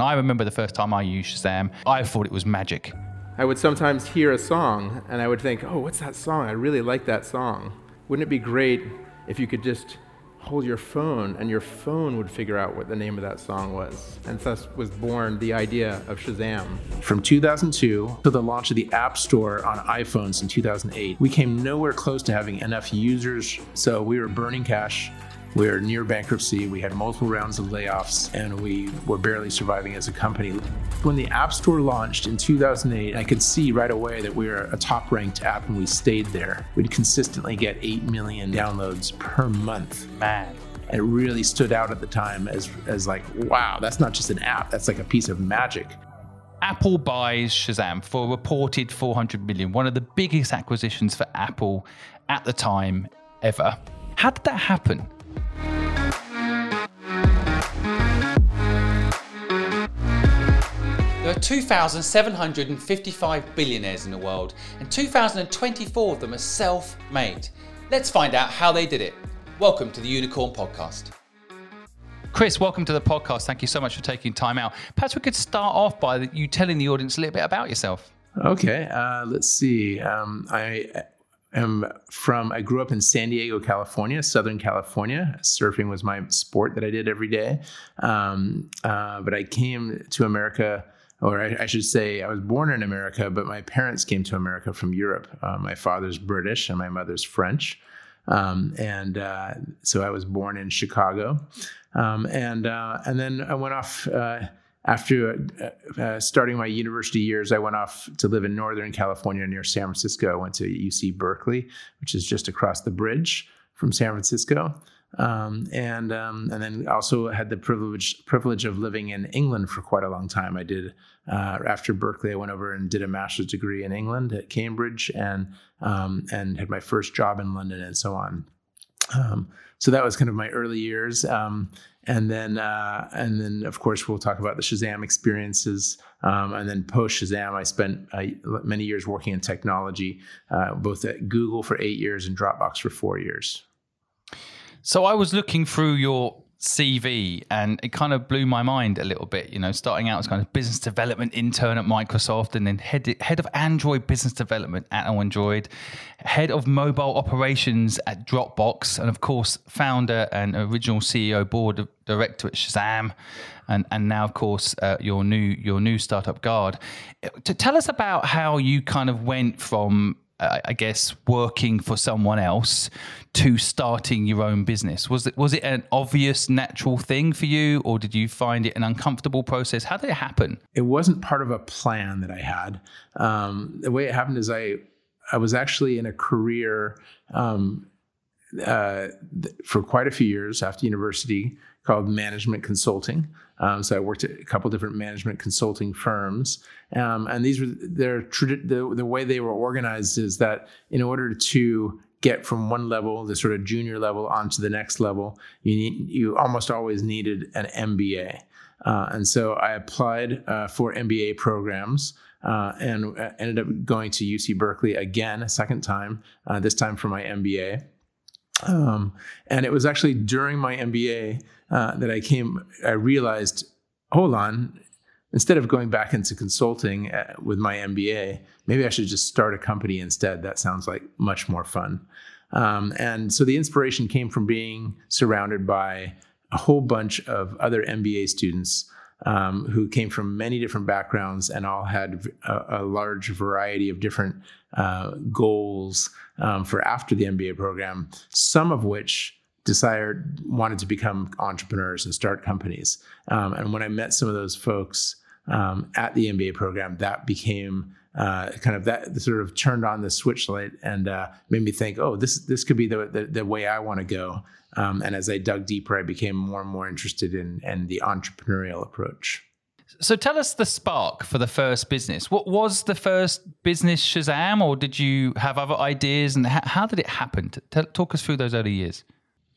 I remember the first time I used Shazam, I thought it was magic. I would sometimes hear a song and I would think, oh, what's that song? I really like that song. Wouldn't it be great if you could just hold your phone and your phone would figure out what the name of that song was? And thus was born the idea of Shazam. From 2002 to the launch of the App Store on iPhones in 2008, we came nowhere close to having enough users, so we were burning cash we were near bankruptcy. We had multiple rounds of layoffs, and we were barely surviving as a company. When the App Store launched in 2008, I could see right away that we were a top ranked app, and we stayed there. We'd consistently get 8 million downloads per month. Man. It really stood out at the time as, as like, wow, that's not just an app, that's like a piece of magic. Apple buys Shazam for a reported 400 million, one of the biggest acquisitions for Apple at the time ever. How did that happen? Are 2,755 billionaires in the world, and 2,024 of them are self made. Let's find out how they did it. Welcome to the Unicorn Podcast. Chris, welcome to the podcast. Thank you so much for taking time out. Perhaps we could start off by you telling the audience a little bit about yourself. Okay, uh, let's see. Um, I am from, I grew up in San Diego, California, Southern California. Surfing was my sport that I did every day. Um, uh, but I came to America or I, I, should say, I was born in America, but my parents came to America from Europe. Uh, my father's British and my mother's French. Um, and uh, so I was born in Chicago. Um, and, uh, and then I went off uh, after uh, uh, starting my university years, I went off to live in Northern California near San Francisco. I went to UC Berkeley, which is just across the bridge from San Francisco. Um, and um, and then also had the privilege privilege of living in England for quite a long time. I did uh, after Berkeley, I went over and did a master's degree in England at Cambridge, and um, and had my first job in London, and so on. Um, so that was kind of my early years, um, and then uh, and then of course we'll talk about the Shazam experiences, um, and then post Shazam, I spent uh, many years working in technology, uh, both at Google for eight years and Dropbox for four years. So I was looking through your CV and it kind of blew my mind a little bit. You know, starting out as kind of business development intern at Microsoft and then head, head of Android business development at Android, head of mobile operations at Dropbox, and of course, founder and original CEO board director at Shazam. And, and now, of course, uh, your new your new startup Guard. To tell us about how you kind of went from I guess working for someone else to starting your own business? Was it was it an obvious natural thing for you, or did you find it an uncomfortable process? How did it happen? It wasn't part of a plan that I had. Um, the way it happened is I I was actually in a career um, uh, for quite a few years after university called management consulting. Um, so I worked at a couple different management consulting firms, um, and these were their the, the way they were organized is that in order to get from one level, the sort of junior level, onto the next level, you need you almost always needed an MBA. Uh, and so I applied uh, for MBA programs uh, and uh, ended up going to UC Berkeley again a second time, uh, this time for my MBA. Um, and it was actually during my MBA uh, that I came, I realized, hold on, instead of going back into consulting uh, with my MBA, maybe I should just start a company instead. That sounds like much more fun. Um, and so the inspiration came from being surrounded by a whole bunch of other MBA students um, who came from many different backgrounds and all had a, a large variety of different uh, goals um, for after the MBA program, some of which desired wanted to become entrepreneurs and start companies. Um, and when I met some of those folks um, at the MBA program, that became uh, kind of that sort of turned on the switch light and uh, made me think, oh, this this could be the the, the way I want to go. Um, and as I dug deeper, I became more and more interested in in the entrepreneurial approach. So tell us the spark for the first business. What was the first business Shazam, or did you have other ideas? And how, how did it happen? Tell, talk us through those early years.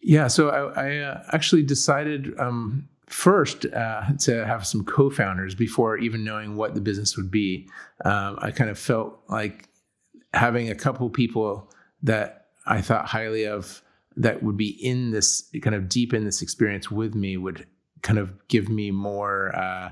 Yeah, so I, I uh, actually decided um, first uh, to have some co-founders before even knowing what the business would be. Um, I kind of felt like having a couple people that I thought highly of that would be in this kind of deep in this experience with me would kind of give me more uh,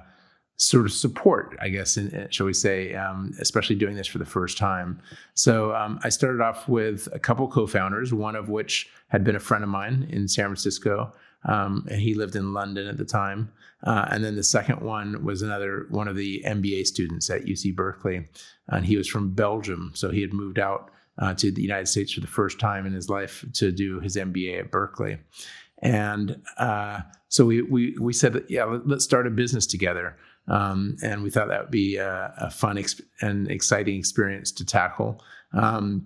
sort of support, I guess, in, shall we say, um, especially doing this for the first time. So um, I started off with a couple co-founders, one of which had been a friend of mine in San Francisco, um, and he lived in London at the time. Uh, and then the second one was another one of the MBA students at UC Berkeley, and he was from Belgium, so he had moved out uh, to the United States for the first time in his life to do his MBA at Berkeley. And uh, so we, we, we said, yeah, let's start a business together. Um, and we thought that would be a, a fun exp- and exciting experience to tackle. Um,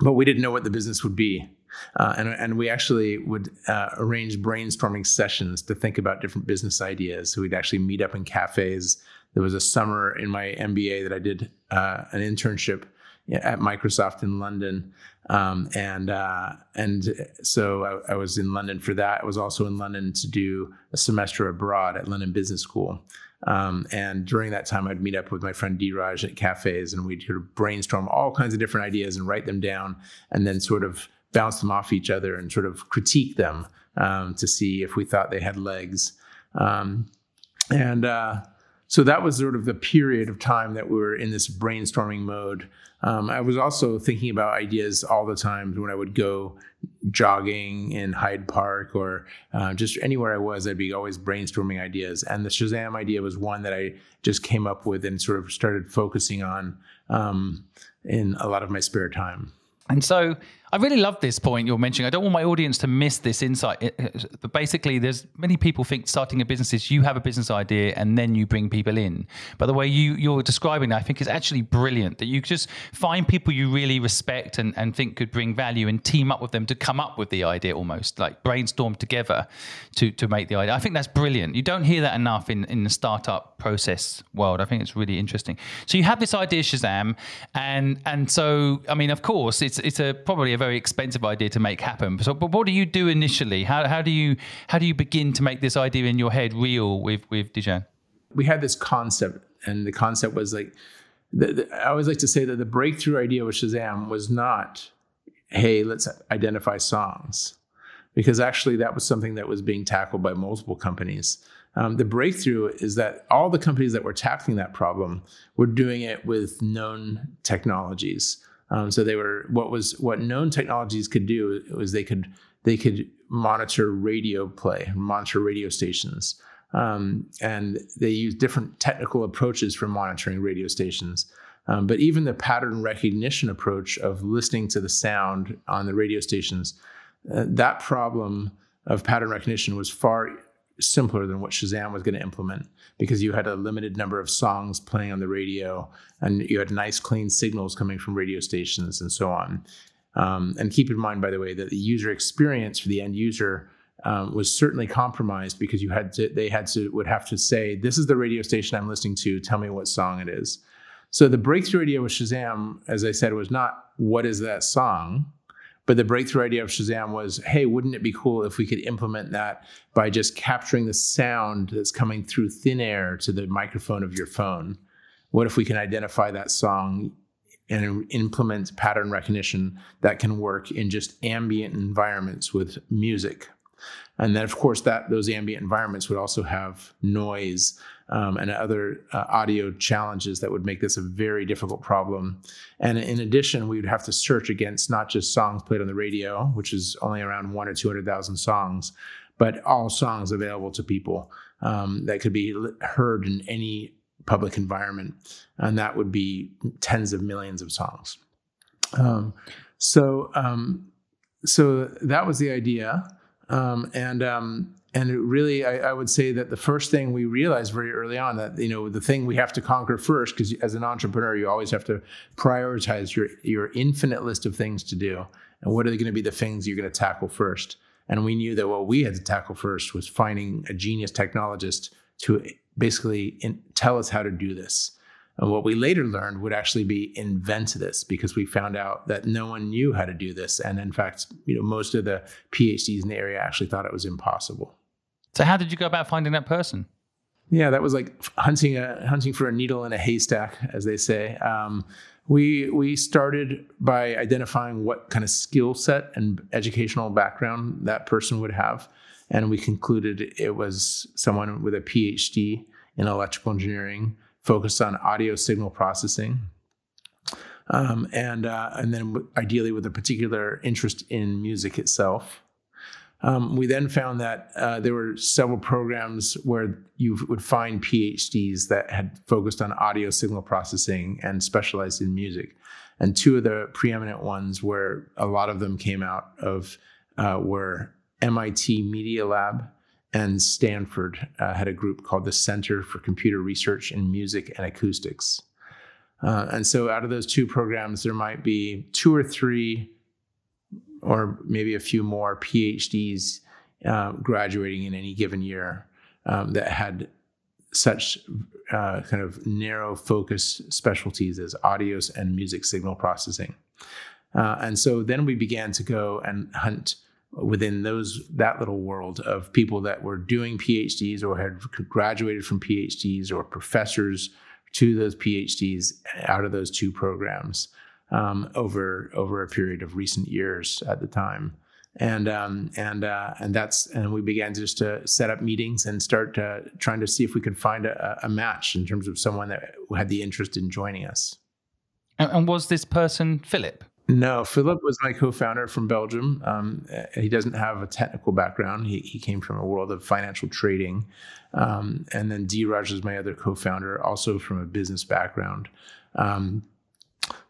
but we didn't know what the business would be. Uh, and, and we actually would uh, arrange brainstorming sessions to think about different business ideas. So we'd actually meet up in cafes. There was a summer in my MBA that I did uh, an internship at Microsoft in London, um, and uh, and so I, I, was in London for that. I was also in London to do a semester abroad at London Business School. Um, and during that time, I'd meet up with my friend Dhiraj at cafes, and we'd sort of brainstorm all kinds of different ideas and write them down, and then sort of bounce them off each other and sort of critique them um, to see if we thought they had legs. Um, and uh, so that was sort of the period of time that we were in this brainstorming mode. Um, I was also thinking about ideas all the time when I would go jogging in Hyde Park or uh, just anywhere I was. I'd be always brainstorming ideas, and the Shazam idea was one that I just came up with and sort of started focusing on um, in a lot of my spare time. And so I really love this point you're mentioning. I don't want my audience to miss this insight. Uh, but basically, there's many people think starting a business is you have a business idea and then you bring people in. But the way you, you're describing it, I think is actually brilliant that you just find people you really respect and, and think could bring value and team up with them to come up with the idea almost like brainstorm together to, to make the idea. I think that's brilliant. You don't hear that enough in, in the startup process world. I think it's really interesting. So you have this idea, Shazam, and and so I mean, of course, it's it's a probably a very expensive idea to make happen. So, but what do you do initially? How, how do you how do you begin to make this idea in your head real with with Dhiraj? We had this concept, and the concept was like, the, the, I always like to say that the breakthrough idea with Shazam was not, hey, let's identify songs, because actually that was something that was being tackled by multiple companies. Um, the breakthrough is that all the companies that were tackling that problem were doing it with known technologies. Um, so they were what was what known technologies could do was they could they could monitor radio play, monitor radio stations, um, and they use different technical approaches for monitoring radio stations. Um, but even the pattern recognition approach of listening to the sound on the radio stations, uh, that problem of pattern recognition was far simpler than what Shazam was going to implement because you had a limited number of songs playing on the radio and you had nice clean signals coming from radio stations and so on. Um, and keep in mind, by the way, that the user experience for the end user um, was certainly compromised because you had to, they had to would have to say, "This is the radio station I'm listening to. Tell me what song it is." So the breakthrough idea with Shazam, as I said, was not what is that song, but the breakthrough idea of Shazam was hey, wouldn't it be cool if we could implement that by just capturing the sound that's coming through thin air to the microphone of your phone? What if we can identify that song and implement pattern recognition that can work in just ambient environments with music? And then, of course, that those ambient environments would also have noise um, and other uh, audio challenges that would make this a very difficult problem. And in addition, we would have to search against not just songs played on the radio, which is only around one or two hundred thousand songs, but all songs available to people um, that could be heard in any public environment, and that would be tens of millions of songs. Um, so, um, so that was the idea. Um, and um, and really, I, I, would say that the first thing we realized very early on that you know the thing we have to conquer first, because as an entrepreneur, you always have to prioritize your your infinite list of things to do, and what are they going to be the things you're going to tackle first. And we knew that what we had to tackle first was finding a genius technologist to basically in, tell us how to do this. And what we later learned would actually be invent this because we found out that no one knew how to do this. And in fact, you know, most of the PhDs in the area actually thought it was impossible. So how did you go about finding that person? Yeah, that was like hunting a hunting for a needle in a haystack, as they say. Um, we we started by identifying what kind of skill set and educational background that person would have, and we concluded it was someone with a PhD in electrical engineering, focused on audio signal processing. Um, and uh, and then ideally with a particular interest in music itself. Um, we then found that uh, there were several programs where you would find PhDs that had focused on audio signal processing and specialized in music. And two of the preeminent ones where a lot of them came out of uh, were MIT Media Lab and Stanford uh, had a group called the Center for Computer Research in Music and Acoustics. Uh, and so out of those two programs, there might be two or three or maybe a few more PhDs uh, graduating in any given year um, that had such uh, kind of narrow focus specialties as audio and music signal processing. Uh, and so then we began to go and hunt within those that little world of people that were doing PhDs or had graduated from PhDs or professors to those PhDs out of those two programs um, over over a period of recent years at the time. And um, and uh, and that's and we began just to set up meetings and start uh, trying to see if we could find a, a, match in terms of someone that had the interest in joining us. And, and was this person Philip? No, Philip was my co-founder from Belgium. Um, he doesn't have a technical background. He, he came from a world of financial trading. Um, and then Dhiraj is my other co-founder, also from a business background. Um,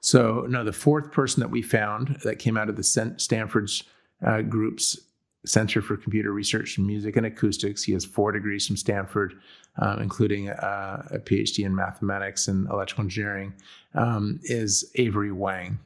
so, no, the fourth person that we found that came out of the Stanford's uh, group's Center for Computer Research in Music and Acoustics. He has four degrees from Stanford, um, including uh, a PhD in mathematics and electrical engineering. Um, is Avery Wang.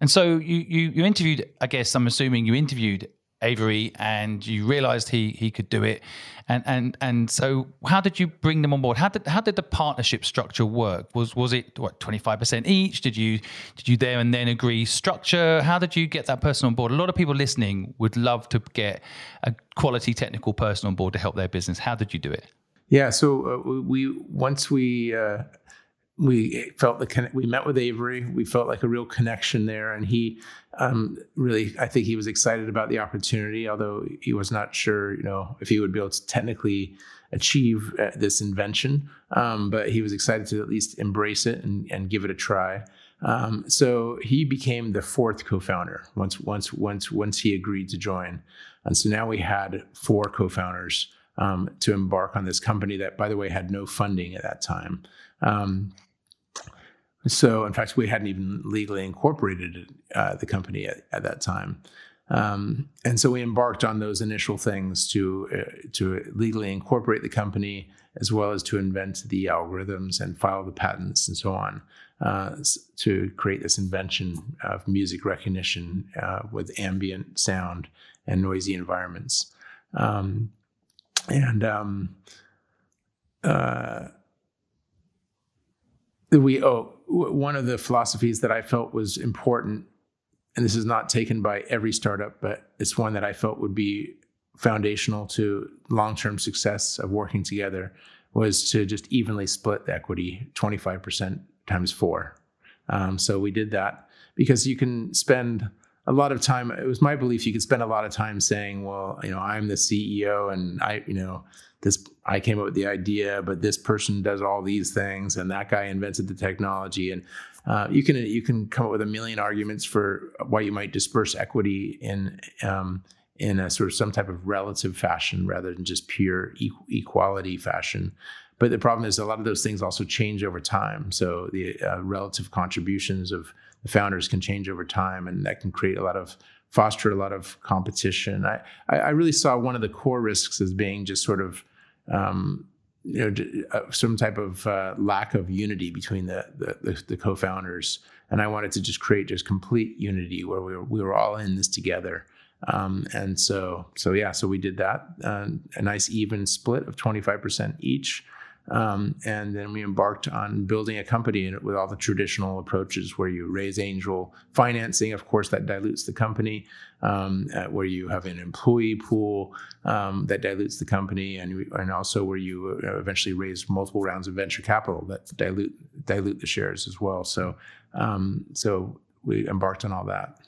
And so you, you you interviewed. I guess I'm assuming you interviewed Avery and you realized he he could do it. And and and so how did you bring them on board? How did how did the partnership structure work? Was was it what 25% each? Did you did you there and then agree structure? How did you get that person on board? A lot of people listening would love to get a quality technical person on board to help their business. How did you do it? Yeah so uh, we once we uh, we felt the we met with Avery. We felt like a real connection there, and he um, really, I think he was excited about the opportunity, although he was not sure, you know, if he would be able to technically achieve uh, this invention. Um, but he was excited to at least embrace it and, and give it a try. Um, so he became the fourth co-founder once once once once he agreed to join, and so now we had four co-founders um, to embark on this company that, by the way, had no funding at that time. Um, so, in fact, we hadn't even legally incorporated uh, the company at, at that time. Um, and so we embarked on those initial things to uh, to legally incorporate the company, as well as to invent the algorithms and file the patents and so on, uh, to create this invention of music recognition uh, with ambient sound and noisy environments. Um, and um, uh, we oh one of the philosophies that I felt was important, and this is not taken by every startup, but it's one that I felt would be foundational to long-term success of working together, was to just evenly split the equity, 25% times four. Um, so we did that because you can spend a lot of time. It was my belief you could spend a lot of time saying, "Well, you know, I'm the CEO, and I, you know." this I came up with the idea, but this person does all these things, and that guy invented the technology. And uh, you can you can come up with a million arguments for why you might disperse equity in um, in a sort of some type of relative fashion rather than just pure e- equality fashion. But the problem is a lot of those things also change over time. So the uh, relative contributions of the founders can change over time, and that can create a lot of foster a lot of competition. I, I really saw one of the core risks as being just sort of um, you know uh, some type of uh, lack of unity between the, the, the the co-founders, and I wanted to just create just complete unity where we were we were all in this together. Um, and so so yeah, so we did that uh, a nice even split of twenty five percent each. Um, and then we embarked on building a company with all the traditional approaches where you raise angel financing. Of course, that dilutes the company, um, uh, where you have an employee pool um, that dilutes the company, and, and also where you uh, eventually raise multiple rounds of venture capital that dilute dilute the shares as well. So, um, so we embarked on all that.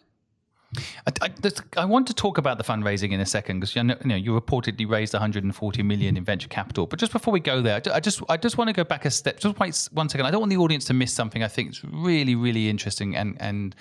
I, I, want to talk about the fundraising in a second because you know, you know, you reportedly raised 140 million in venture capital. But just before we go there, I just I just want to go back a step. Just wait one second. I don't want the audience to miss something. I think it's really really interesting and and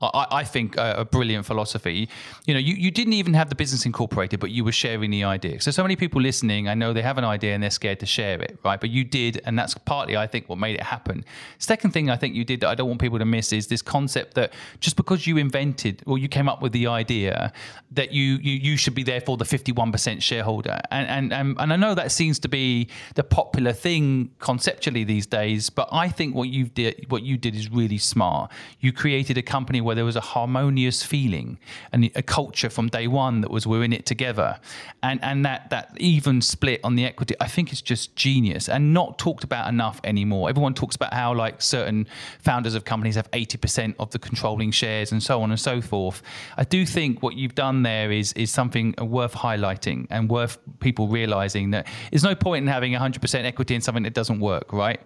I, I think a, a, brilliant philosophy. You know, you, you didn't even have the business incorporated, but you were sharing the idea. So so many people listening, I know they have an idea and they're scared to share it, right? But you did, and that's partly I think what made it happen. Second thing I think you did that I don't want people to miss is this concept that just because you invented or you came up with the idea that you you, you should be therefore the 51% shareholder. And, and, and, and I know that seems to be the popular thing conceptually these days, but I think what you did, what you did is really smart. You created a company where there was a harmonious feeling and a culture from day one that was we're in it together. And, and that, that even split on the equity, I think is just genius and not talked about enough anymore. Everyone talks about how like certain founders of companies have 80% of the controlling shares and so on and so forth. I do think what you've done there is is something worth highlighting and worth people realizing that there's no point in having 100% equity in something that doesn't work, right?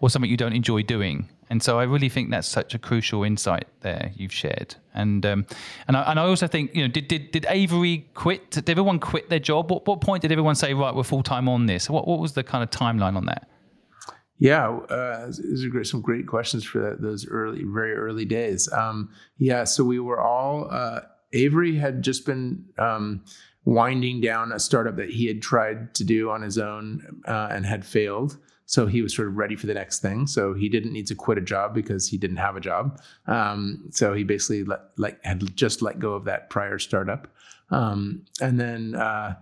Or something you don't enjoy doing. And so I really think that's such a crucial insight there you've shared. And um, and I, and I also think you know did, did did Avery quit? Did everyone quit their job? What what point did everyone say right we're full time on this? What what was the kind of timeline on that? Yeah, uh, these are some great questions for that, those early, very early days. Um, yeah, so we were all uh, Avery had just been um, winding down a startup that he had tried to do on his own uh, and had failed. So he was sort of ready for the next thing. So he didn't need to quit a job because he didn't have a job. Um, so he basically let, like had just let go of that prior startup. Um, and then uh,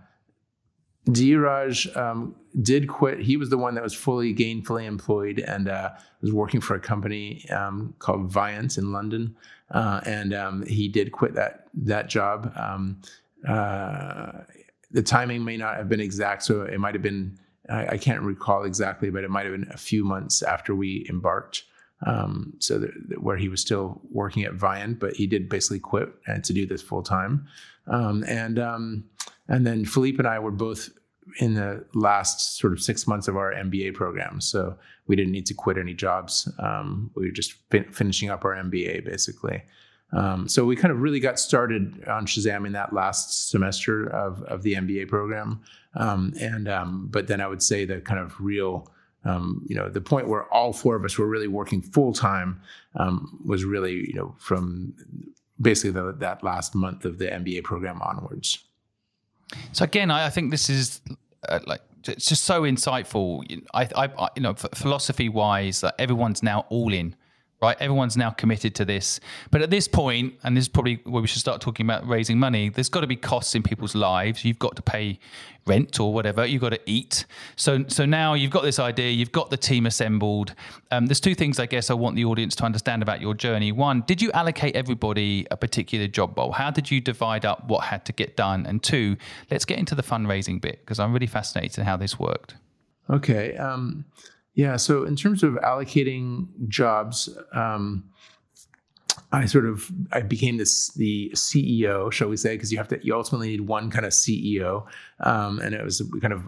Dhiraj um, did quit. He was the one that was fully gainfully employed and uh, was working for a company um, called Viant in London. Uh, and um, he did quit that that job. Um, uh, the timing may not have been exact, so it might have been. I, I, can't recall exactly, but it might have been a few months after we embarked. Um, so that, where he was still working at Viant, but he did basically quit to do this full time. Um, and and then Philippe and I were both in the last sort of six months of our MBA program. So we didn't need to quit any jobs. Um, we were just fin- finishing up our MBA basically. Um, so we kind of really got started on Shazam in that last semester of, of the MBA program. Um, and um, but then I would say the kind of real, um, you know, the point where all four of us were really working full time um, was really, you know, from basically the, that last month of the MBA program onwards. So again, I, I think this is uh, like it's just so insightful. I, I, you know, philosophy wise, that everyone's now all in right? Everyone's now committed to this. But at this point, and this is probably where we should start talking about raising money, there's got to be costs in people's lives. You've got to pay rent or whatever. You've got to eat. So, so now you've got this idea, you've got the team assembled. Um, there's two things I guess I want the audience to understand about your journey. One, did you allocate everybody a particular job role? How did you divide up what had to get done? And two, let's get into the fundraising bit because I'm really fascinated in how this worked. Okay. Um, yeah. So in terms of allocating jobs, um, I sort of I became this the CEO, shall we say, because you have to you ultimately need one kind of CEO, um, and it was kind of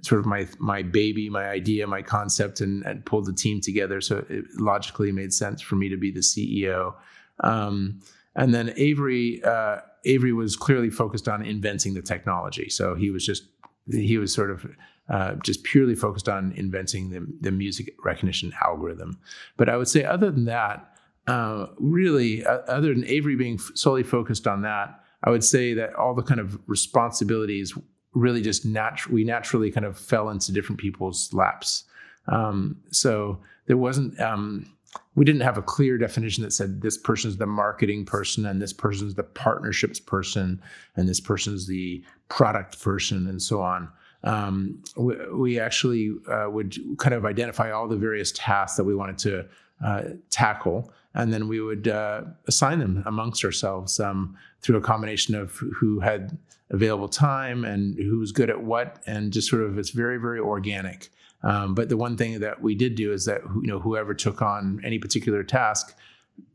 sort of my my baby, my idea, my concept, and, and pulled the team together. So it logically made sense for me to be the CEO. Um, and then Avery uh, Avery was clearly focused on inventing the technology, so he was just he was sort of uh, just purely focused on inventing the, the music recognition algorithm. But I would say, other than that, uh, really, uh, other than Avery being solely focused on that, I would say that all the kind of responsibilities really just natu- we naturally kind of fell into different people's laps. Um, so there wasn't. Um, we didn't have a clear definition that said this person is the marketing person and this person is the partnerships person and this person is the product person and so on um, we, we, actually uh, would kind of identify all the various tasks that we wanted to uh, tackle, and then we would uh, assign them amongst ourselves um, through a combination of who had available time and who was good at what, and just sort of it's very very organic. Um, but the one thing that we did do is that you know whoever took on any particular task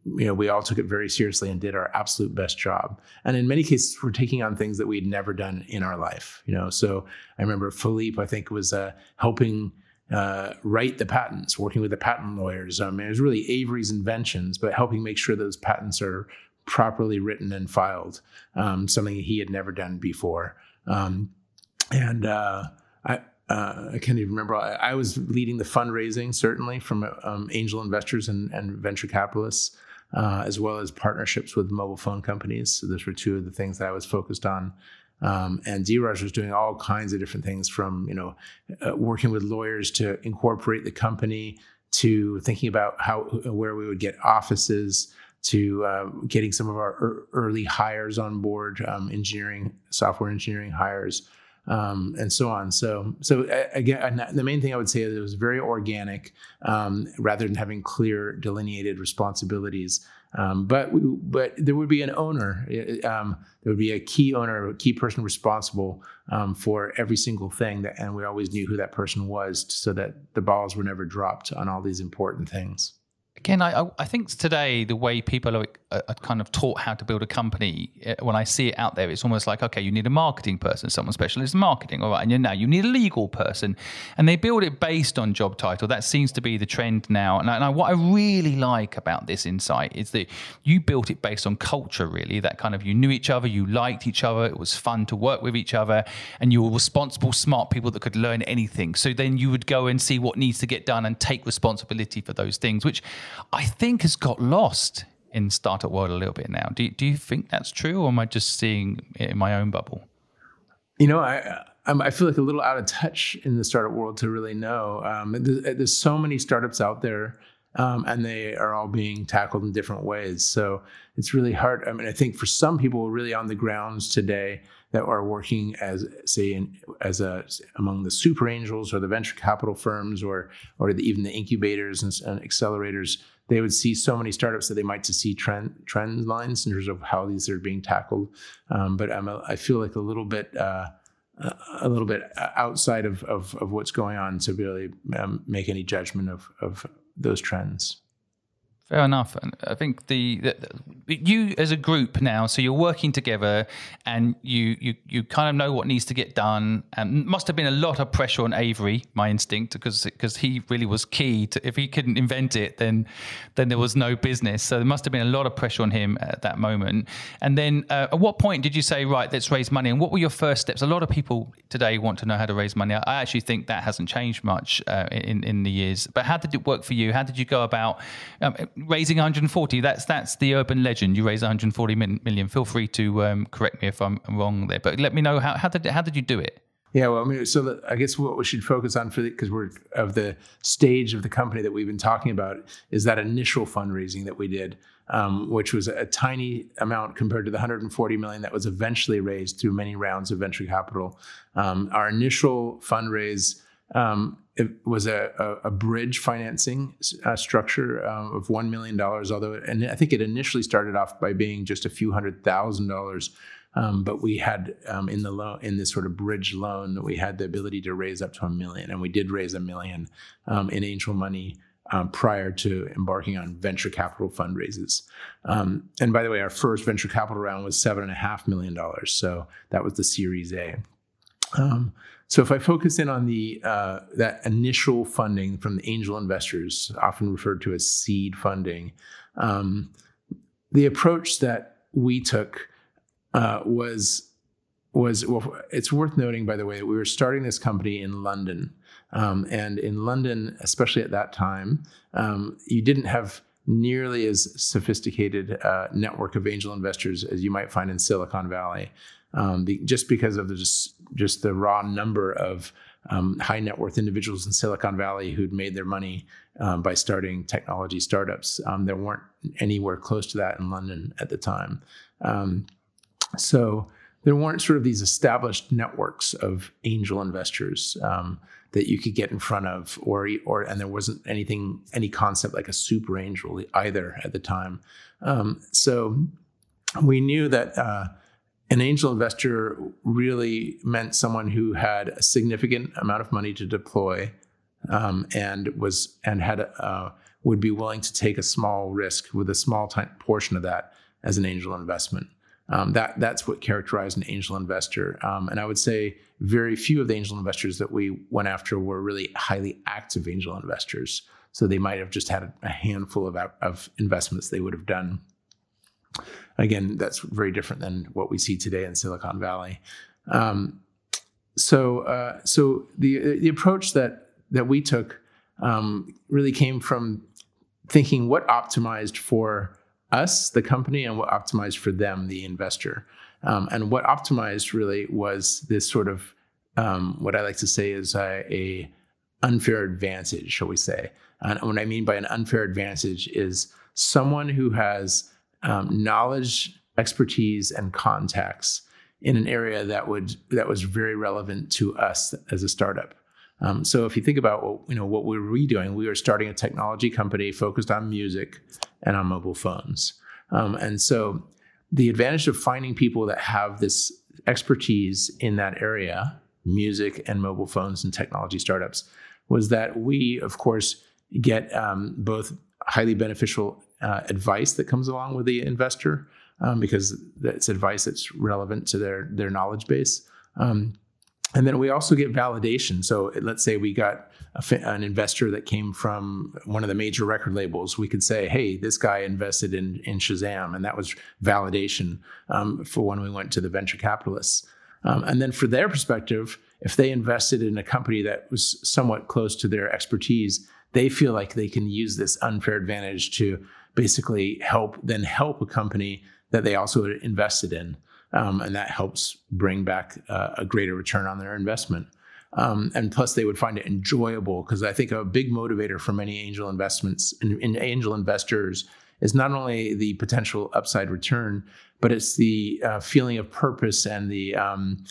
you know, we all took it very seriously and did our absolute best job. And in many cases, we're taking on things that we'd never done in our life. You know, so I remember Philippe, I think, was uh, helping uh, write the patents, working with the patent lawyers. I mean, it was really Avery's inventions, but helping make sure those patents are properly written and filed, um, something he had never done before. Um, and uh, I, uh, I can't even remember. I, I, was leading the fundraising, certainly from um, angel investors and, and venture capitalists, uh, as well as partnerships with mobile phone companies. So those were two of the things that I was focused on. Um, and Dhiraj was doing all kinds of different things, from you know, uh, working with lawyers to incorporate the company, to thinking about how where we would get offices, to uh, getting some of our er- early hires on board, um, engineering, software engineering hires, um, and so on. So, so again, the main thing I would say is it was very organic, um, rather than having clear delineated responsibilities. Um, but but there would be an owner. Um, there would be a key owner, a key person responsible um, for every single thing, that, and we always knew who that person was, so that the balls were never dropped on all these important things. Again, I, I think today the way people are, are, kind of taught how to build a company, eh, when I see it out there, it's almost like, okay, you need a marketing person, someone specialist in marketing, all right, and you now you need a legal person, and they build it based on job title. That seems to be the trend now. And, I, and what I really like about this insight is that you built it based on culture, really. That kind of you knew each other, you liked each other, it was fun to work with each other, and you were responsible, smart people that could learn anything. So then you would go and see what needs to get done and take responsibility for those things, which I think has got lost in startup world a little bit now. Do, do you think that's true, or am I just seeing it in my own bubble? You know, I I feel like a little out of touch in the startup world to really know. Um, there's, there's, so many startups out there, um, and they are all being tackled in different ways. So it's really hard. I mean, I think for some people, really on the grounds today that are working as, say, in, as a among the super angels or the venture capital firms or or the, even the incubators and, and accelerators they would see so many startups that they might to see trend trend lines in terms of how these are being tackled. Um, but I'm a, I feel like a little bit uh, a little bit outside of, of, of what's going on to really um, make any judgment of of those trends. Fair enough. And I think the, the, you as a group now, so you're working together, and you you you kind of know what needs to get done. And must have been a lot of pressure on Avery, my instinct, because because he really was key. To if he couldn't invent it, then then there was no business. So there must have been a lot of pressure on him at that moment. And then uh, at what point did you say, right, let's raise money? And what were your first steps? A lot of people today want to know how to raise money. I actually think that hasn't changed much uh, in in the years. But how did it work for you? How did you go about? Um, raising 140 that's that's the urban legend. You raise 140 million. Feel free to um, correct me if i'm wrong there but let me know how, how did how did you do it? Yeah, well, I mean, so the, I guess what we should focus on for because we're of the stage of the company that we've been talking about is that initial fundraising that we did, um, which was a tiny amount compared to the 140 million that was eventually raised through many rounds of venture capital. Um, our initial fundraise um, it was a, a, a bridge financing uh, structure uh, of $1 million, although, and I think it initially started off by being just a few hundred thousand dollars. Um, but we had um, in the loan in this sort of bridge loan, we had the ability to raise up to a million, and we did raise a million um, in angel money um, prior to embarking on venture capital fundraises. Um, and by the way, our first venture capital round was seven and a half million dollars, so that was the Series A. Um, so if I focus in on the uh, that initial funding from the angel investors, often referred to as seed funding, um, the approach that we took uh, was was well. It's worth noting, by the way, that we were starting this company in London, um, and in London, especially at that time, um, you didn't have nearly as sophisticated uh, network of angel investors as you might find in Silicon Valley um, the, just because of the just, just the raw number of um, high net worth individuals in Silicon Valley who'd made their money um, by starting technology startups. Um, there weren't anywhere close to that in London at the time. Um, so there weren't sort of these established networks of angel investors um, that you could get in front of, or or and there wasn't anything any concept like a super angel either at the time. so we knew that. Uh, an angel investor really meant someone who had a significant amount of money to deploy um, and was and had uh, would be willing to take a small risk with a small portion of that as an angel investment. Um, that that's what characterized an angel investor. Um, and I would say very few of the angel investors that we went after were really highly active angel investors. So they might have just had a handful of, of investments they would have done again, that's very different than what we see today in Silicon Valley. Um, so, uh, so the the approach that that we took um, really came from thinking what optimized for us, the company, and what optimized for them, the investor. Um, and what optimized really was this sort of um, what I like to say is a, a, unfair advantage, shall we say? And what I mean by an unfair advantage is someone who has um, knowledge, expertise, and contacts in an area that would that was very relevant to us as a startup. Um, so if you think about what, you know what we were doing, we were starting a technology company focused on music and on mobile phones. Um, and so the advantage of finding people that have this expertise in that area, music and mobile phones and technology startups, was that we, of course, get um, both highly beneficial uh, advice that comes along with the investor um, because that's advice that's relevant to their their knowledge base. Um, and then we also get validation. So let's say we got an investor that came from one of the major record labels. We could say, "Hey, this guy invested in in Shazam," and that was validation um, for when we went to the venture capitalists. Um, and then for their perspective, if they invested in a company that was somewhat close to their expertise, they feel like they can use this unfair advantage to basically help then help a company that they also invested in um, and that helps bring back uh, a greater return on their investment. Um, and plus, they would find it enjoyable because I think a big motivator for many angel investments and in, in angel investors is not only the potential upside return, but it's the uh, feeling of purpose and the um,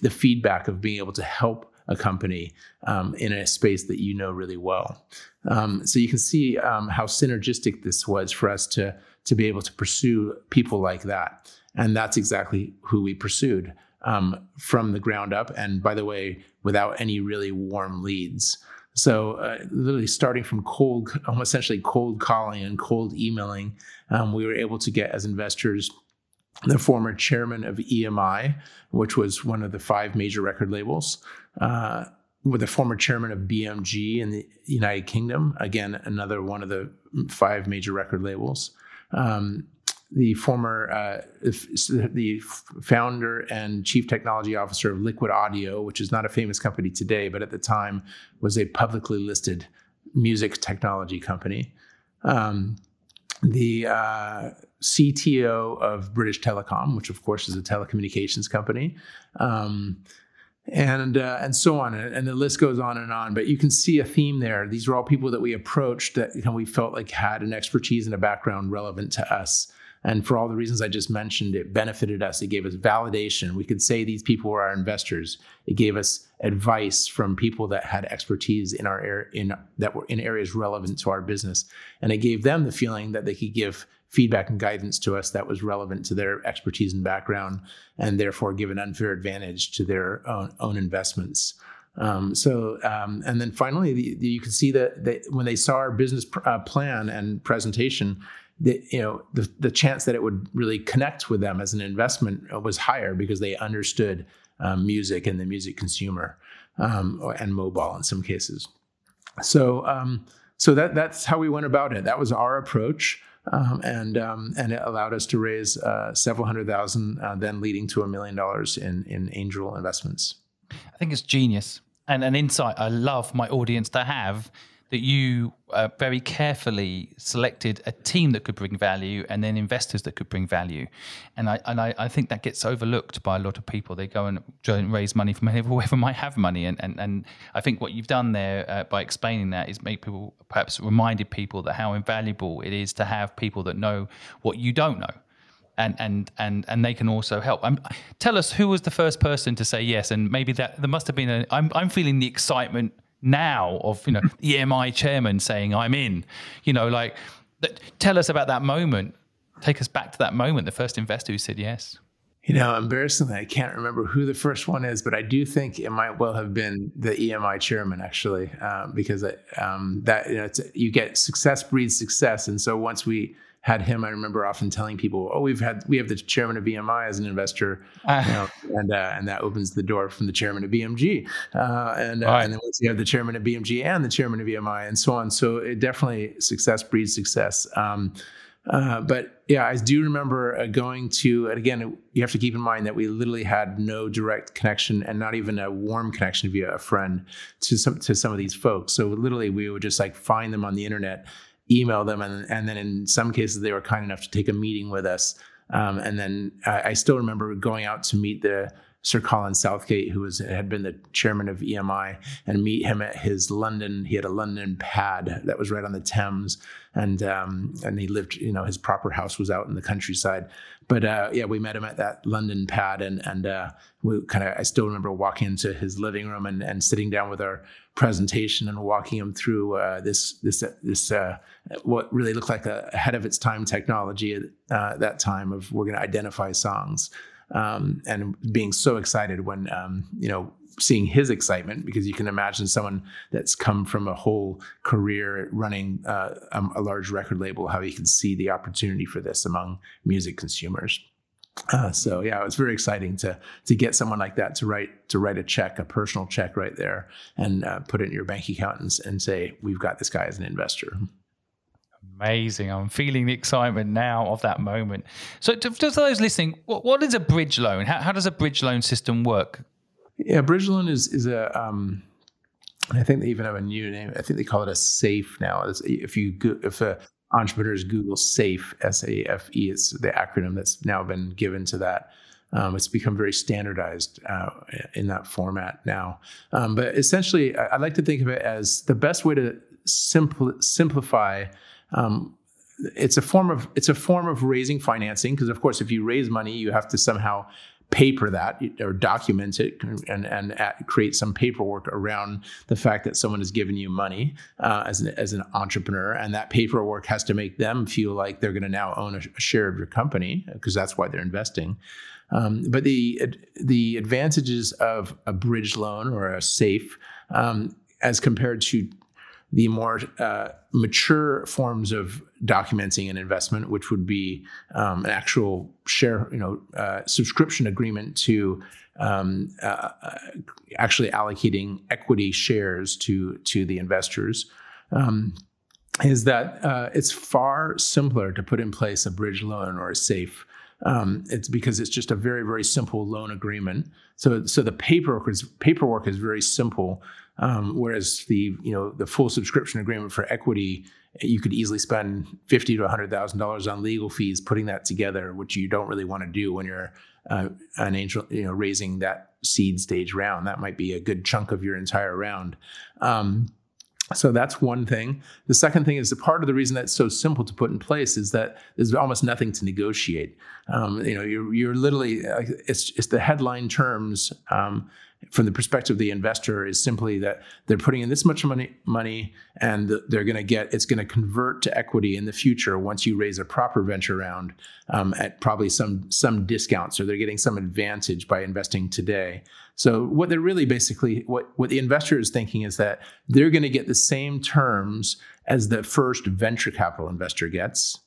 the feedback of being able to help a company um, in a space that you know really well. Um, so you can see um, how synergistic this was for us to to be able to pursue people like that. And that's exactly who we pursued um, from the ground up. And by the way, without any really warm leads. So, uh, literally starting from cold, almost essentially cold calling and cold emailing, um, we were able to get as investors the former chairman of EMI, which was one of the five major record labels, uh, with the former chairman of BMG in the United Kingdom, again, another one of the five major record labels. Um, the former uh, the founder and chief technology officer of Liquid Audio, which is not a famous company today, but at the time was a publicly listed music technology company. Um, the uh, CTO of British Telecom, which of course is a telecommunications company. Um, and uh, and so on, and the list goes on and on. But you can see a theme there. These were all people that we approached that you know, we felt like had an expertise and a background relevant to us. And for all the reasons I just mentioned, it benefited us. It gave us validation. We could say these people were our investors. It gave us advice from people that had expertise in our in that were in areas relevant to our business, and it gave them the feeling that they could give feedback and guidance to us that was relevant to their expertise and background, and therefore give an unfair advantage to their own, own investments. Um, so, um, and then finally, the, the, you can see that they, when they saw our business pr- uh, plan and presentation, the, you know the, the chance that it would really connect with them as an investment was higher because they understood um, music and the music consumer um, and mobile in some cases. So um, so that that's how we went about it. That was our approach. Um, and um, and it allowed us to raise uh, several hundred thousand, uh, then leading to a million dollars in in angel investments. I think it's genius and an insight I love my audience to have that you uh, very carefully selected a team that could bring value and then investors that could bring value. And I and I, I think that gets overlooked by a lot of people. They go and raise money from whoever might have money. And, and, and I think what you've done there uh, by explaining that is make people perhaps reminded people that how invaluable it is to have people that know what you don't know and and and and they can also help. Um, tell us who was the first person to say yes, and maybe that there must have been a. I'm I'm feeling the excitement now of you know the EMI chairman saying I'm in. You know, like tell us about that moment. Take us back to that moment. The first investor who said yes. You know, embarrassingly, I can't remember who the first one is, but I do think it might well have been the EMI chairman, actually, uh, because um, that you know, you get success breeds success, and so once we had him. I remember often telling people, "Oh, we've had we have the chairman of EMI as an investor, uh, you know, and uh, and that opens the door from the chairman of BMG, uh, and uh, right. and then once you have the chairman of BMG and the chairman of EMI and so on. So it definitely success breeds success. Um, Uh, but yeah, I do remember uh, going to, and again, you have to keep in mind that we literally had no direct connection and not even a warm connection via a friend to some to some of these folks. So literally, we would just like find them on the internet, email them, and and then in some cases they were kind enough to take a meeting with us. Um, and then I, I still remember going out to meet the Sir Colin Southgate, who was had been the chairman of EMI, and meet him at his London. He had a London pad that was right on the Thames, and um, and he lived. You know, his proper house was out in the countryside. But uh, yeah, we met him at that London pad, and and uh, we kind of. I still remember walking into his living room and, and sitting down with our presentation and walking him through uh, this this this uh, what really looked like a ahead of its time technology at uh, that time of we're going to identify songs um, and being so excited when um, you know seeing his excitement because you can imagine someone that's come from a whole career running uh, a, a, large record label how he can see the opportunity for this among music consumers. Uh, so yeah, it was very exciting to to get someone like that to write to write a check, a personal check right there, and uh, put it in your bank account and, and say we've got this guy as an investor. Amazing. I'm feeling the excitement now of that moment. So, to, to those listening, what, what is a bridge loan? How, how, does a bridge loan system work? Yeah, bridge loan is, is a, um, I think they even have a new name. I think they call it a SAFE now. It's, if you if a entrepreneurs Google SAFE, S A F E, it's the acronym that's now been given to that. Um, it's become very standardized uh, in that format now. Um, but essentially, I, I, like to think of it as the best way to simpl- simplify um, it's a form of it's a form of raising financing because of course if you raise money you have to somehow paper that or document it and, and create some paperwork around the fact that someone has given you money uh, as, an, as an entrepreneur and that paperwork has to make them feel like they're going to now own a, a, share of your company because that's why they're investing. Um, but the the advantages of a bridge loan or a safe um, as compared to the more uh, mature forms of documenting an investment, which would be um, an actual share, you know, uh, subscription agreement to um, uh, uh actually allocating equity shares to to the investors. Um, is that uh, it's far simpler to put in place a bridge loan or a safe um, it's because it's just a very very simple loan agreement. So so the paperwork is paperwork is very simple. Um, whereas the you know the full subscription agreement for equity, you could easily spend fifty to hundred thousand dollars on legal fees putting that together, which you don't really want to do when you're uh, an angel, you know, raising that seed stage round. That might be a good chunk of your entire round. Um, so that's one thing. The second thing is the part of the reason that's so simple to put in place is that there's almost nothing to negotiate. Um, you know, you're, you're literally uh, it's it's the headline terms. Um, from the perspective of the investor is simply that they're putting in this much money money and they're going to get it's going to convert to equity in the future once you raise a proper venture round um, at probably some some discount. So they're getting some advantage by investing today. So what they're really basically what what the investor is thinking is that they're going to get the same terms as the first venture capital investor gets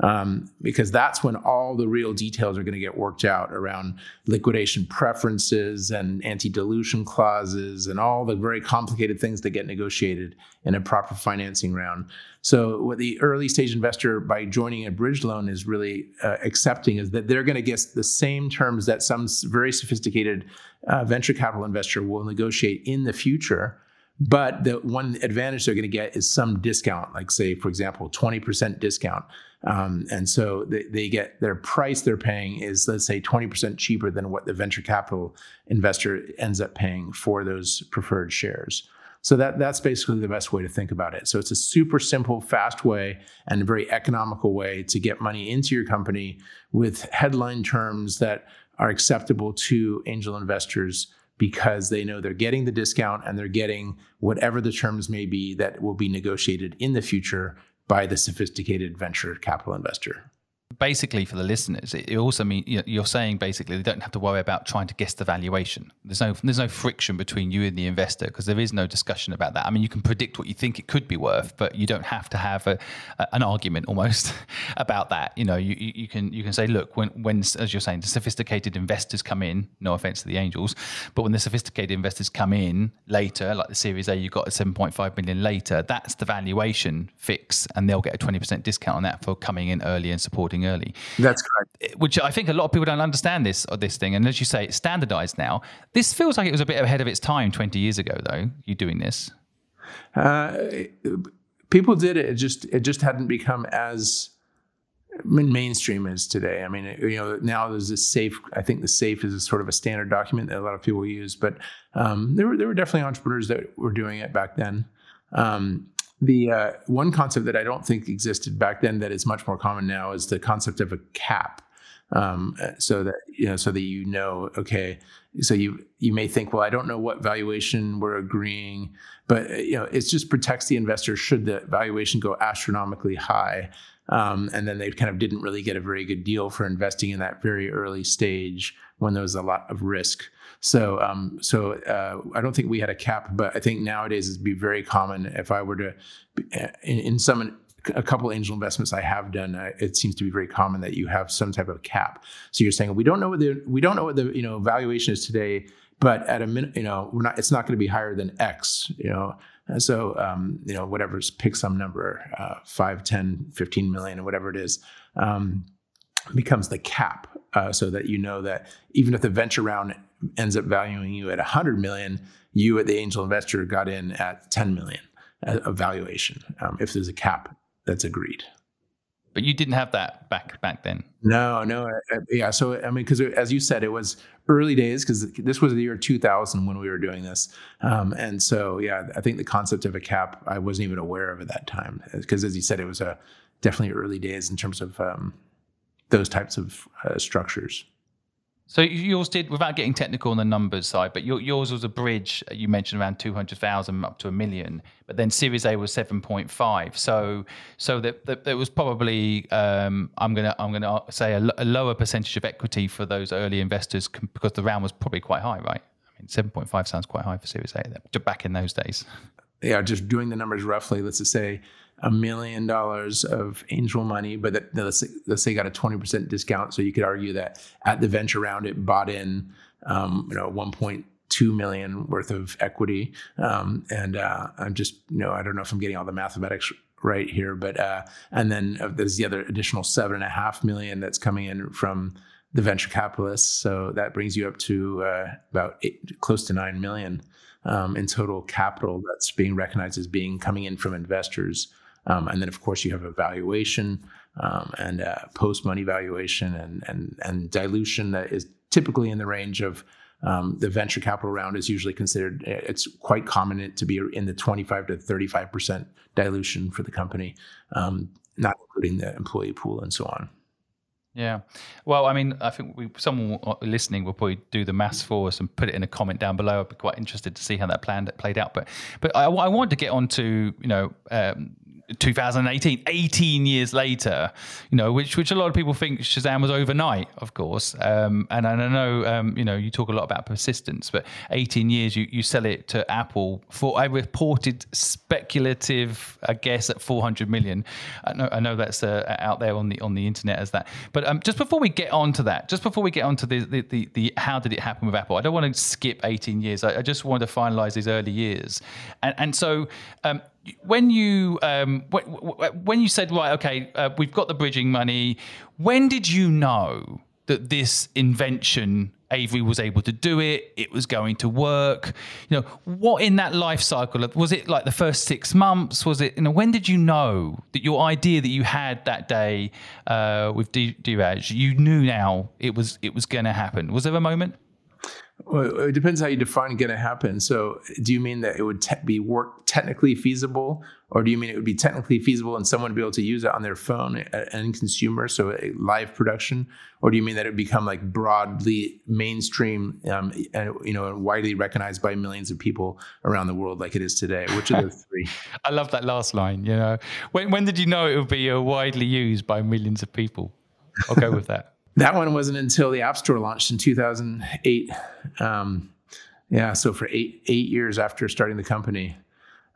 um, because that's when all the real details are going to get worked out around liquidation preferences and anti dilution clauses and all the very complicated things that get negotiated in a proper financing round. So, what the early stage investor, by joining a bridge loan, is really uh, accepting is that they're going to get the same terms that some very sophisticated uh, venture capital investor will negotiate in the future but the one advantage they're going to get is some discount, like say, for example, 20% discount. Um, and so they, they, get their price they're paying is, let's say, 20% cheaper than what the venture capital investor ends up paying for those preferred shares. So that that's basically the best way to think about it. So it's a super simple, fast way and a very economical way to get money into your company with headline terms that are acceptable to angel investors because they know they're getting the discount and they're getting whatever the terms may be that will be negotiated in the future by the sophisticated venture capital investor. Basically for the listeners, it, also means you are saying basically they don't have to worry about trying to guess the valuation. There's no there's no friction between you and the investor because there is no discussion about that. I mean, you can predict what you think it could be worth, but you don't have to have a, a, an argument almost about that. You know, you, you can you can say, look, when when as you're saying, the sophisticated investors come in. No offense to the angels, but when the sophisticated investors come in later, like the Series A, you got a 7.5 million later. That's the valuation fix, and they'll get a 20% discount on that for coming in early and supporting early. That's correct. Which I think a lot of people don't understand this or this thing. And as you say, it's standardized now. This feels like it was a bit ahead of its time 20 years ago, though. You doing this? Uh, people did it. It just it just hadn't become as mainstream as today. I mean, you know, now there's this safe. I think the safe is a sort of a standard document that a lot of people use. But um, there were there were definitely entrepreneurs that were doing it back then. Um, the uh, one concept that I don't think existed back then that is much more common now is the concept of a cap. Um, so that you know, so that you know, okay, so you you may think, well, I don't know what valuation we're agreeing, but you know, it just protects the investor should the valuation go astronomically high. Um, and then they kind of didn't really get a very good deal for investing in that very early stage when there was a lot of risk. So, um, so uh, I don't think we had a cap, but I think nowadays it'd be very common if I were to, in, in some a couple angel investments I have done, uh, it seems to be very common that you have some type of cap. So you're saying we don't know what the we don't know what the you know valuation is today, but at a minute, you know, we're not. It's not going to be higher than X. You know, so um, you know, whatever, pick some number, uh, 5, 10, 15 million, or whatever it is. Um, becomes the cap uh, so that you know that even if the venture round ends up valuing you at 100 million you at the angel investor got in at 10 million a valuation um, if there's a cap that's agreed but you didn't have that back back then no no uh, uh yeah so i mean because as you said it was early days because this was the year 2000 when we were doing this um, and so yeah i think the concept of a cap i wasn't even aware of at that time because as you said it was a definitely early days in terms of um, those types of uh, structures. So yours did, without getting technical on the numbers side, but yours was a bridge. You mentioned around two hundred thousand up to a million, but then Series A was seven point five. So, so that, that there was probably um, I'm gonna I'm gonna say a, a, lower percentage of equity for those early investors because the round was probably quite high, right? I mean, seven point five sounds quite high for Series A back in those days. Yeah, just doing the numbers roughly. Let's just say a million dollars of angel money, but that, let's, say, let's say got a 20% discount. So you could argue that at the venture round, it bought in, um, you know, 1.2 million worth of equity. Um, and uh, I'm just, you know, I don't know if I'm getting all the mathematics right here, but, uh, and then uh, there's the other additional seven and a half million that's coming in from the venture capitalists. So that brings you up to uh, about eight, close to 9 million. Um, in total capital that's being recognized as being coming in from investors um, and then, of course, you have a valuation um, and post money valuation and, and, and dilution that is typically in the range of um, the venture capital round is usually considered, it's quite common to be in the 25 to 35% dilution for the company, um, not including the employee pool and so on. Yeah. Well, I mean, I think we, someone listening will probably do the maths for us and put it in a comment down below. I'd be quite interested to see how that plan played out. But, but I, I wanted to get on to, you know, um, 2018, 18 years later, you know, which which a lot of people think Shazam was overnight, of course. Um, and, I know, um, you know, you talk a lot about persistence, but 18 years, you, you sell it to Apple for a reported speculative, I guess, at 400 million. I know, I know that's uh, out there on the on the internet as that. But um, just before we get on to that, just before we get on to the, the, the, the how did it happen with Apple, I don't want to skip 18 years. I, I just want to finalize these early years. And, and so, um, when you um, when you said right, okay, uh, we've got the bridging money. When did you know that this invention Avery was able to do it? It was going to work. You know, what in that life cycle was it like the first six months? Was it? You know, when did you know that your idea that you had that day uh, with Dhiraj, you knew now it was it was going to happen? Was there a moment? Well, it depends how you define going to happen. So, do you mean that it would te- be work technically feasible, or do you mean it would be technically feasible and someone would be able to use it on their phone, and consumer, so a live production, or do you mean that it would become like broadly mainstream um, and you know widely recognized by millions of people around the world, like it is today? Which of the three? I love that last line. You know, when when did you know it would be uh, widely used by millions of people? I'll go with that. That one wasn't until the App Store launched in 2008. Um, yeah, so for eight eight years after starting the company.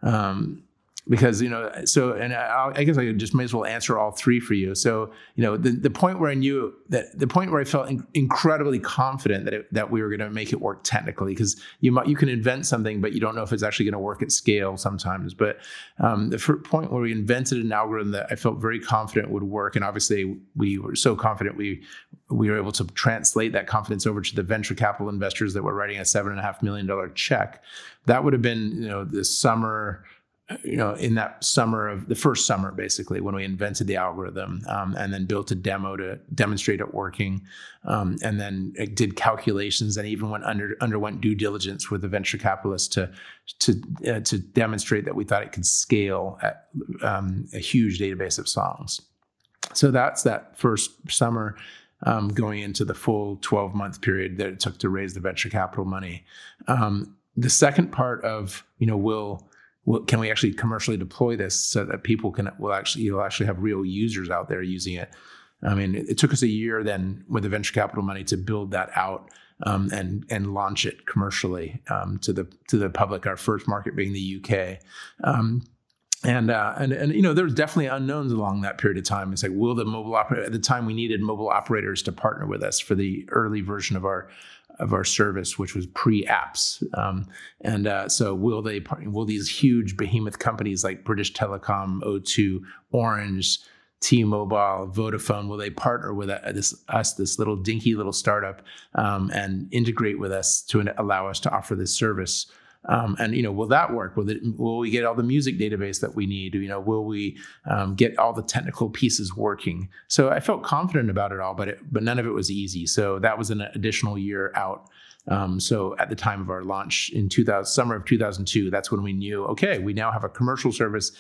Um, because you know so and I, I, guess i just may as well answer all three for you. So you know the, the point where i knew that the point where i felt in, incredibly confident that it, that we were going to make it work technically because you might you can invent something but you don't know if it's actually going to work at scale sometimes. But um, the point where we invented an algorithm that i felt very confident would work and obviously we were so confident we we were able to translate that confidence over to the venture capital investors that were writing a seven and a half million dollar check that would have been you know the summer you know, in that summer of the first summer, basically, when we invented the algorithm um, and then built a demo to demonstrate it working, um, and then did calculations and even went under underwent due diligence with the venture capitalist to to uh, to demonstrate that we thought it could scale at um, a huge database of songs. So that's that first summer. Um, going into the full 12 month period that it took to raise the venture capital money. Um, the second part of, you know, will can we actually commercially deploy this so that people can will actually you'll actually have real users out there using it i mean it, it took us a year then with the venture capital money to build that out um, and and launch it commercially um, to the to the public our first market being the uk um, and, uh, and and you know there was definitely unknowns along that period of time. It's like will the mobile operator at the time we needed mobile operators to partner with us for the early version of our of our service, which was pre-apps. Um, and uh, so, will they? Will these huge behemoth companies like British Telecom, O2, Orange, T-Mobile, Vodafone, will they partner with this, us, this little dinky little startup, um, and integrate with us to allow us to offer this service? Um, and you know, will that work? Will, it, will we get all the music database that we need? You know, will we um, get all the technical pieces working? So I felt confident about it all, but it, but none of it was easy. So that was an additional year out. Um, so at the time of our launch in 2000, summer of 2002, that's when we knew, okay, we now have a commercial service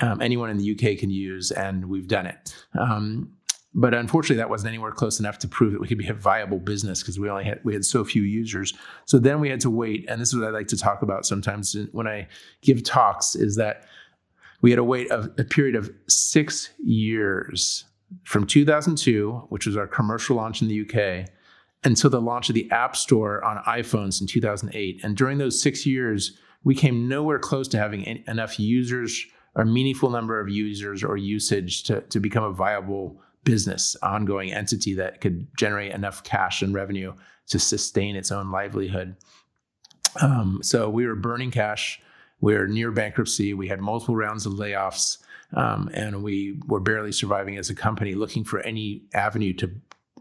um, anyone in the UK can use, and we've done it. Um, but unfortunately, that wasn't anywhere close enough to prove that we could be a viable business because we only had we had so few users. So then we had to wait, and this is what I like to talk about sometimes when I give talks: is that we had to wait a, a period of six years from 2002, which was our commercial launch in the UK, until the launch of the App Store on iPhones in 2008. And during those six years, we came nowhere close to having enough users or meaningful number of users or usage to, to become a viable business, ongoing entity that could generate enough cash and revenue to sustain its own livelihood. Um, so we were burning cash. We were near bankruptcy. We had multiple rounds of layoffs, um, and we were barely surviving as a company, looking for any avenue to,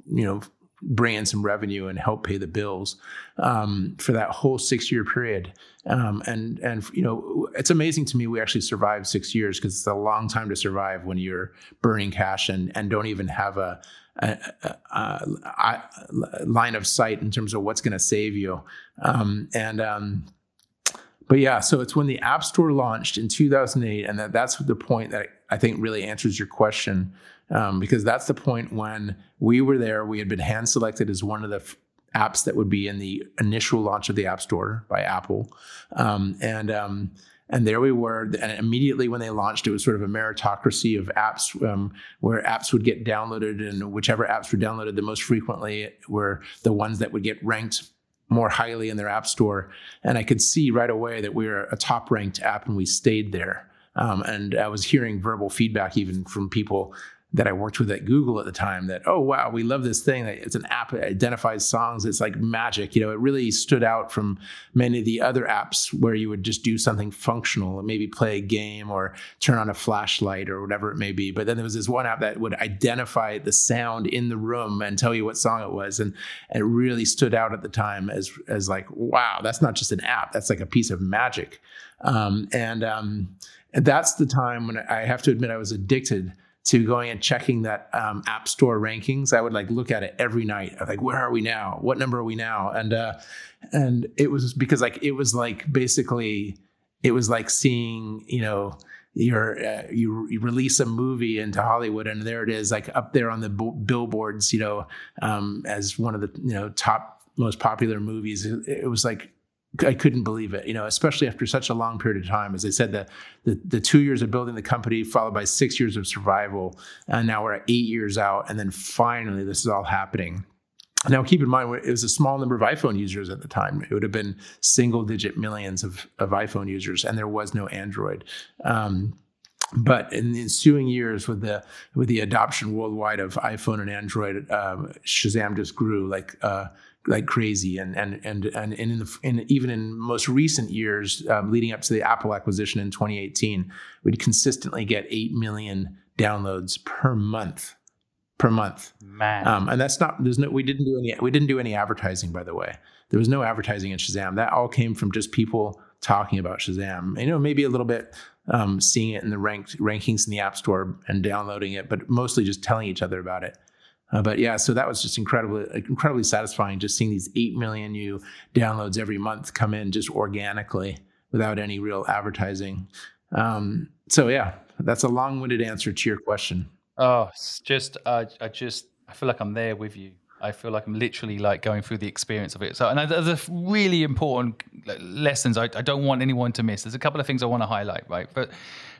you know, bring in some revenue and help pay the bills um, for that whole six year period. Um, and and you know it's amazing to me we actually survived six years because it's a long time to survive when you're burning cash and and don't even have a, a, a, a line of sight in terms of what's going to save you. Um, and um, but yeah, so it's when the App Store launched in 2008, and that, that's the point that I think really answers your question um, because that's the point when we were there. We had been hand selected as one of the f- apps that would be in the initial launch of the App Store by Apple, um, and um, and there we were. And immediately when they launched, it was sort of a meritocracy of apps um, where apps would get downloaded, and whichever apps were downloaded the most frequently were the ones that would get ranked more highly in their app store. And I could see right away that we were a top ranked app, and we stayed there. Um, and I was hearing verbal feedback even from people that I worked with at Google at the time that, oh, wow, we love this thing. It's an app that identifies songs. It's like magic. You know, it really stood out from many of the other apps where you would just do something functional, maybe play a game or turn on a flashlight or whatever it may be. But then there was this one app that would identify the sound in the room and tell you what song it was. And, it really stood out at the time as, as like, wow, that's not just an app. That's like a piece of magic. Um, and, um, and that's the time when I have to admit I was addicted to going and checking that um, app store rankings. I would like look at it every night. I'm like, where are we now? What number are we now? And uh, and it was because like it was like basically it was like seeing you know you're uh, you, you release a movie into Hollywood and there it is like up there on the b- billboards you know um, as one of the you know top most popular movies. It, it was like I couldn't believe it, you know, especially after such a long period of time. As I said, the, the, the two years of building the company, followed by six years of survival, and now we're at eight years out, and then finally this is all happening. Now, keep in mind, it was a small number of iPhone users at the time. It would have been single digit millions of, of iPhone users, and there was no Android. Um, but in the ensuing years, with the with the adoption worldwide of iPhone and Android, um, Shazam just grew like uh, like crazy, and and and and, in, the, in even in most recent years, um, leading up to the Apple acquisition in 2018, we'd consistently get eight million downloads per month per month. Man, um, and that's not. There's no. We didn't do any. We didn't do any advertising, by the way. There was no advertising in Shazam. That all came from just people talking about Shazam. You know, maybe a little bit um, seeing it in the ranked rankings in the App Store and downloading it, but mostly just telling each other about it. Uh, but yeah, so that was just incredibly incredibly satisfying. Just seeing these eight million new downloads every month come in just organically without any real advertising. Um, so yeah, that's a long-winded answer to your question. Oh, it's just uh, I just I feel like I'm there with you. I feel like I'm literally like going through the experience of it. So, and there's a really important lessons I, I don't want anyone to miss. There's a couple of things I want to highlight, right? But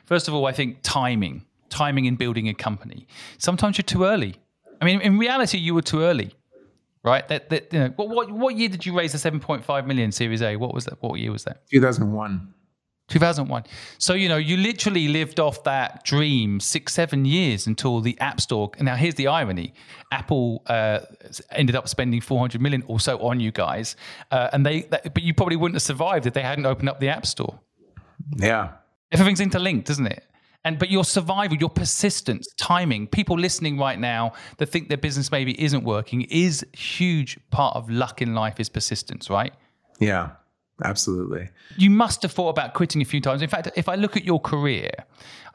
first of all, I think timing, timing in building a company. Sometimes you're too early. I mean, in reality, you were too early, right? That, that you know, what, what what year did you raise the 7.5 million Series A? What was that? What year was that? 2001. 2001. So, you know, you literally lived off that dream six, seven years until the App Store. Now, here's the irony Apple uh, ended up spending 400 million or so on you guys. Uh, and they, that, but you probably wouldn't have survived if they hadn't opened up the App Store. Yeah. Everything's interlinked, isn't it? And but your survival, your persistence, timing, people listening right now that think their business maybe isn't working is huge part of luck in life is persistence, right? Yeah. Absolutely. You must have thought about quitting a few times. In fact, if I look at your career,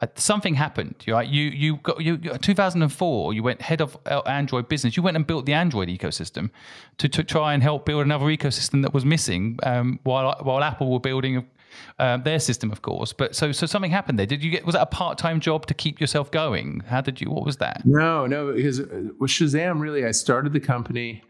uh, something happened. Right? You you got you 2004. You went head of uh, Android business. You went and built the Android ecosystem to, to try and help build another ecosystem that was missing. Um, while while Apple were building uh, their system, of course. But so so something happened there. Did you get was that a part time job to keep yourself going? How did you? What was that? No, no. Because uh, with Shazam, really, I started the company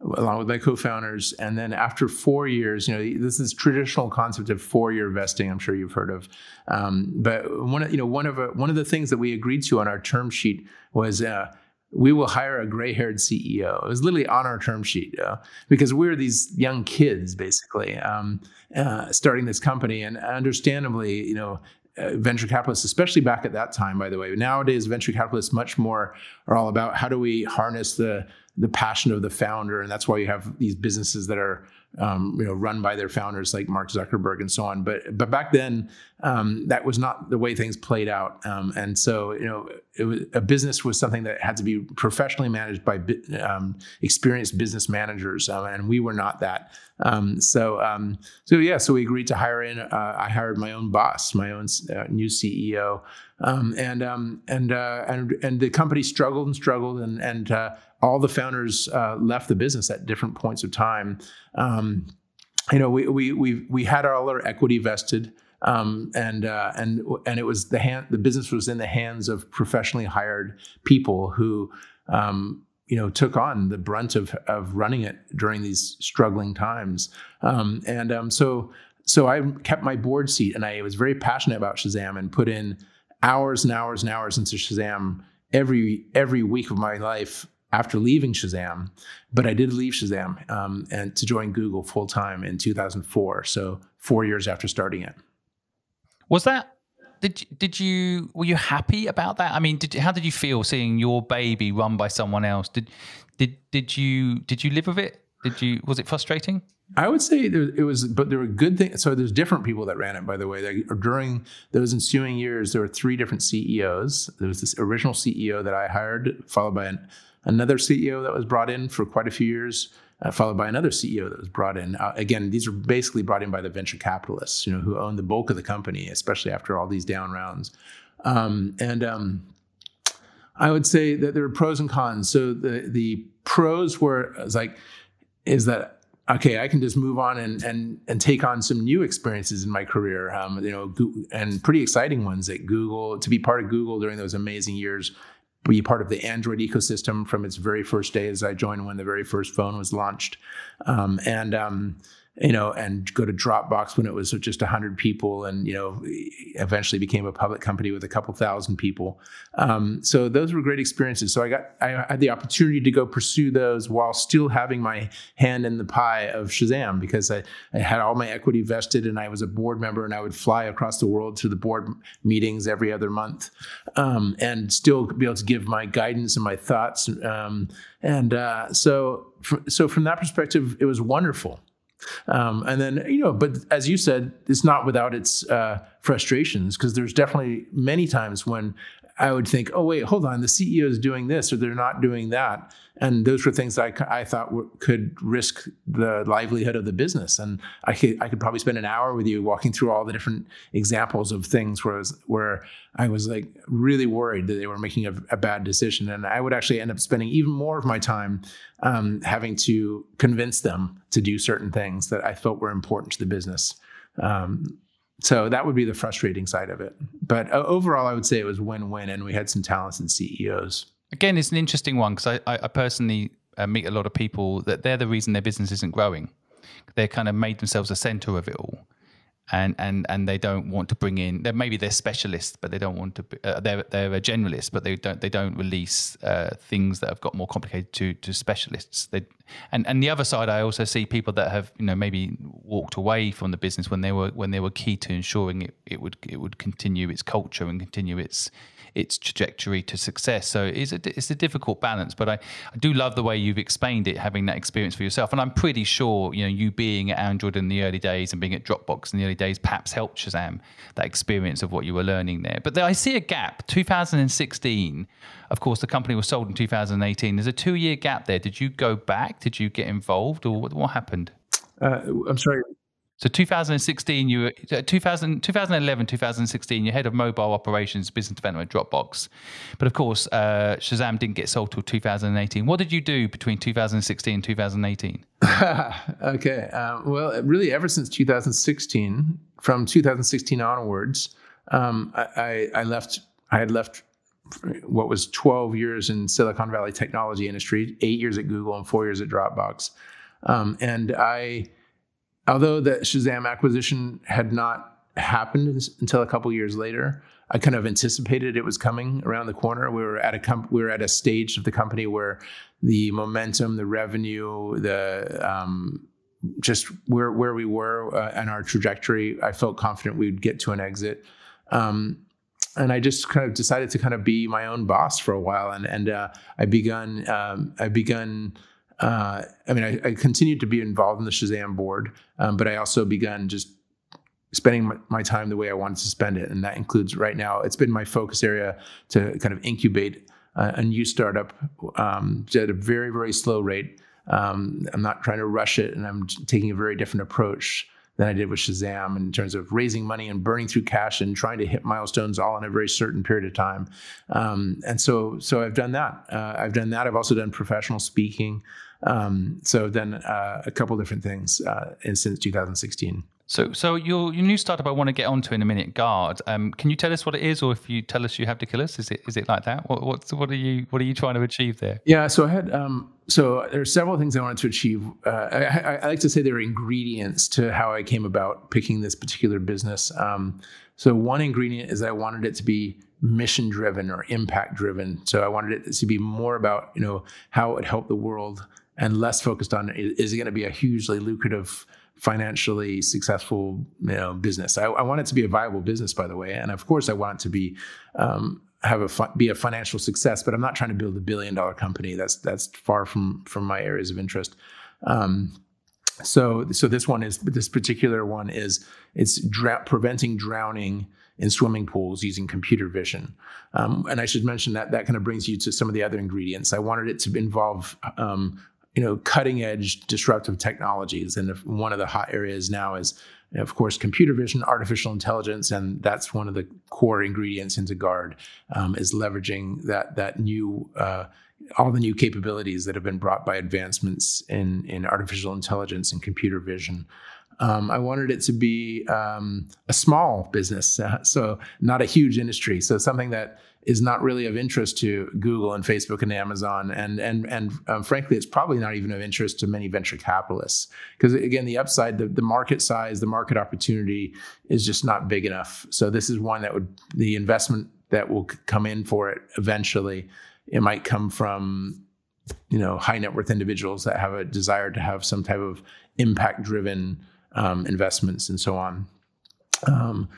along with my co-founders. And then after four years, you know, this is traditional concept of four-year vesting. I'm sure you've heard of. Um, but one of you know one of a, one of the things that we agreed to on our term sheet was. Uh, we will hire a gray-haired CEO. It was literally on our term sheet uh, because we were these young kids, basically, um, uh, starting this company, and understandably, you know, uh, venture capitalists, especially back at that time, by the way. Nowadays, venture capitalists much more are all about how do we harness the the passion of the founder, and that's why you have these businesses that are um, you know run by their founders like Mark Zuckerberg and so on. But but back then um, that was not the way things played out, um, and so you know was, a business was something that had to be professionally managed by um, experienced business managers, um, and we were not that. Um, so so yeah, so we agreed to hire in. Uh, I hired my own boss, my own uh, new CEO. Um, and um, and uh, and and the company struggled and struggled, and and uh, all the founders uh, left the business at different points of time. Um, you know, we we we we had all our equity vested. Um, and uh, and and it was the hand the business was in the hands of professionally hired people who um, you know took on the brunt of of running it during these struggling times um, and um, so so I kept my board seat and I was very passionate about Shazam and put in hours and hours and hours into Shazam every every week of my life after leaving Shazam. But I did leave Shazam um, and to join Google full time in 2004. So four years after starting it. Was that did did you were you happy about that? I mean, did how did you feel seeing your baby run by someone else? Did did did you did you live with it? Did you was it frustrating? I would say there, it was, but there were good things. So there's different people that ran it, by the way. They, during those ensuing years, there were three different CEOs. There was this original CEO that I hired, followed by an, another CEO that was brought in for quite a few years, uh, followed by another CEO that was brought in. Uh, again, these were basically brought in by the venture capitalists, you know, who own the bulk of the company, especially after all these down rounds. Um, and um, I would say that there are pros and cons. So the the pros were like is that okay, I can just move on and and and take on some new experiences in my career. Um, you know, and pretty exciting ones at Google. To be part of Google during those amazing years, be part of the Android ecosystem from its very first day as I joined when the very first phone was launched, um, and um, you know, and go to Dropbox when it was just 100 people and, you know, eventually became a public company with a couple thousand people. Um, so those were great experiences. So I got, I had the opportunity to go pursue those while still having my hand in the pie of Shazam because I, I had all my equity vested and I was a board member and I would fly across the world to the board meetings every other month um, and still be able to give my guidance and my thoughts. Um, and uh, so, so from that perspective, it was wonderful. Um, and then, you know, but as you said, it's not without its uh, frustrations because there's definitely many times when I would think, oh, wait, hold on, the CEO is doing this or they're not doing that. And those were things I, I thought could risk the livelihood of the business. And I could, I could probably spend an hour with you walking through all the different examples of things where I was, where I was like really worried that they were making a, a bad decision. And I would actually end up spending even more of my time um, having to convince them to do certain things that I felt were important to the business. Um, so that would be the frustrating side of it. But uh, overall, I would say it was win-win, and we had some talented CEOs. Again, it's an interesting one because I, I, personally uh, meet a lot of people that they're the reason their business isn't growing. They kind of made themselves a center of it all, and and and they don't want to bring in. They're, maybe they're specialists, but they don't want to. Uh, they're they're a generalist, but they don't they don't release uh, things that have got more complicated to to specialists. They and and the other side, I also see people that have you know maybe walked away from the business when they were when they were key to ensuring it, it would it would continue its culture and continue its its trajectory to success. So it's a, it's a difficult balance, but I, I do love the way you've explained it, having that experience for yourself. And I'm pretty sure, you know, you being at Android in the early days and being at Dropbox in the early days perhaps helped Shazam that experience of what you were learning there. But I see a gap. 2016, of course, the company was sold in 2018. There's a two year gap there. Did you go back? Did you get involved or what, what happened? Uh, I'm sorry. So 2016, you were uh, 2000, 2011, 2016, you're head of mobile operations, business development, Dropbox. But of course, uh, Shazam didn't get sold till 2018. What did you do between 2016 and 2018? okay. Um, well, really, ever since 2016, from 2016 onwards, um, I, I, left. I had left what was 12 years in Silicon Valley technology industry, eight years at Google, and four years at Dropbox. Um, and I although the Shazam acquisition had not happened until a couple years later, I kind of anticipated it was coming around the corner. We were at a com- we were at a stage of the company where the momentum, the revenue, the um, just where where we were uh, and our trajectory, I felt confident we'd get to an exit. Um, and I just kind of decided to kind of be my own boss for a while, and and uh, I begun um, I begun uh, I mean, I, I, continued to be involved in the Shazam board, um, but I also began just spending my, my, time the way I wanted to spend it. And that includes right now, it's been my focus area to kind of incubate a, a new startup um, at a very, very slow rate. Um, I'm not trying to rush it, and I'm taking a very different approach than I did with Shazam in terms of raising money and burning through cash and trying to hit milestones all in a very certain period of time. Um, and so, so I've done that. Uh, I've done that. I've also done professional speaking. Um, so I've done uh, a couple different things uh, since 2016. So, so your your new startup I want to get onto in a minute, Guard. Um, can you tell us what it is, or if you tell us you have to kill us, is it is it like that? What what's what are you what are you trying to achieve there? Yeah, so I had um, so there are several things I wanted to achieve. Uh, I, I, like to say there are ingredients to how I came about picking this particular business. Um, so one ingredient is I wanted it to be mission driven or impact driven. So I wanted it to be more about you know how it would help the world and less focused on is it going to be a hugely lucrative financially successful you know business. I, I, want it to be a viable business, by the way, and of course, I want it to be um, have a be a financial success. But I'm not trying to build a billion dollar company. That's that's far from from my areas of interest. Um, so so this one is this particular one is it's preventing drowning in swimming pools using computer vision. Um, and I should mention that that kind of brings you to some of the other ingredients. I wanted it to involve um, you know cutting edge disruptive technologies and one of the hot areas now is of course computer vision artificial intelligence and that's one of the core ingredients into guard um, is leveraging that that new uh, all the new capabilities that have been brought by advancements in in artificial intelligence and computer vision um, I wanted it to be um, a small business, uh, so not a huge industry. So something that is not really of interest to Google and Facebook and Amazon, and and and um, frankly, it's probably not even of interest to many venture capitalists because again, the upside, the, the market size, the market opportunity is just not big enough. So this is one that would the investment that will come in for it eventually. It might come from you know high net worth individuals that have a desire to have some type of impact driven um, investments and so on. Um,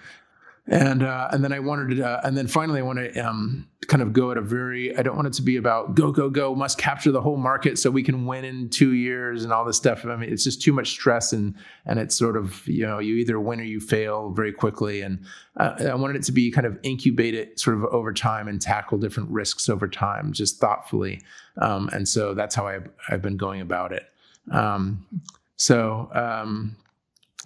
and uh, and then I wanted to, uh, and then finally I want to um, kind of go at a very. I don't want it to be about go go go, must capture the whole market so we can win in two years and all this stuff. I mean, it's just too much stress and and it's sort of you know you either win or you fail very quickly. And uh, I wanted it to be kind of incubated sort of over time and tackle different risks over time, just thoughtfully. Um, and so that's how I've, I've been going about it. Um, so um,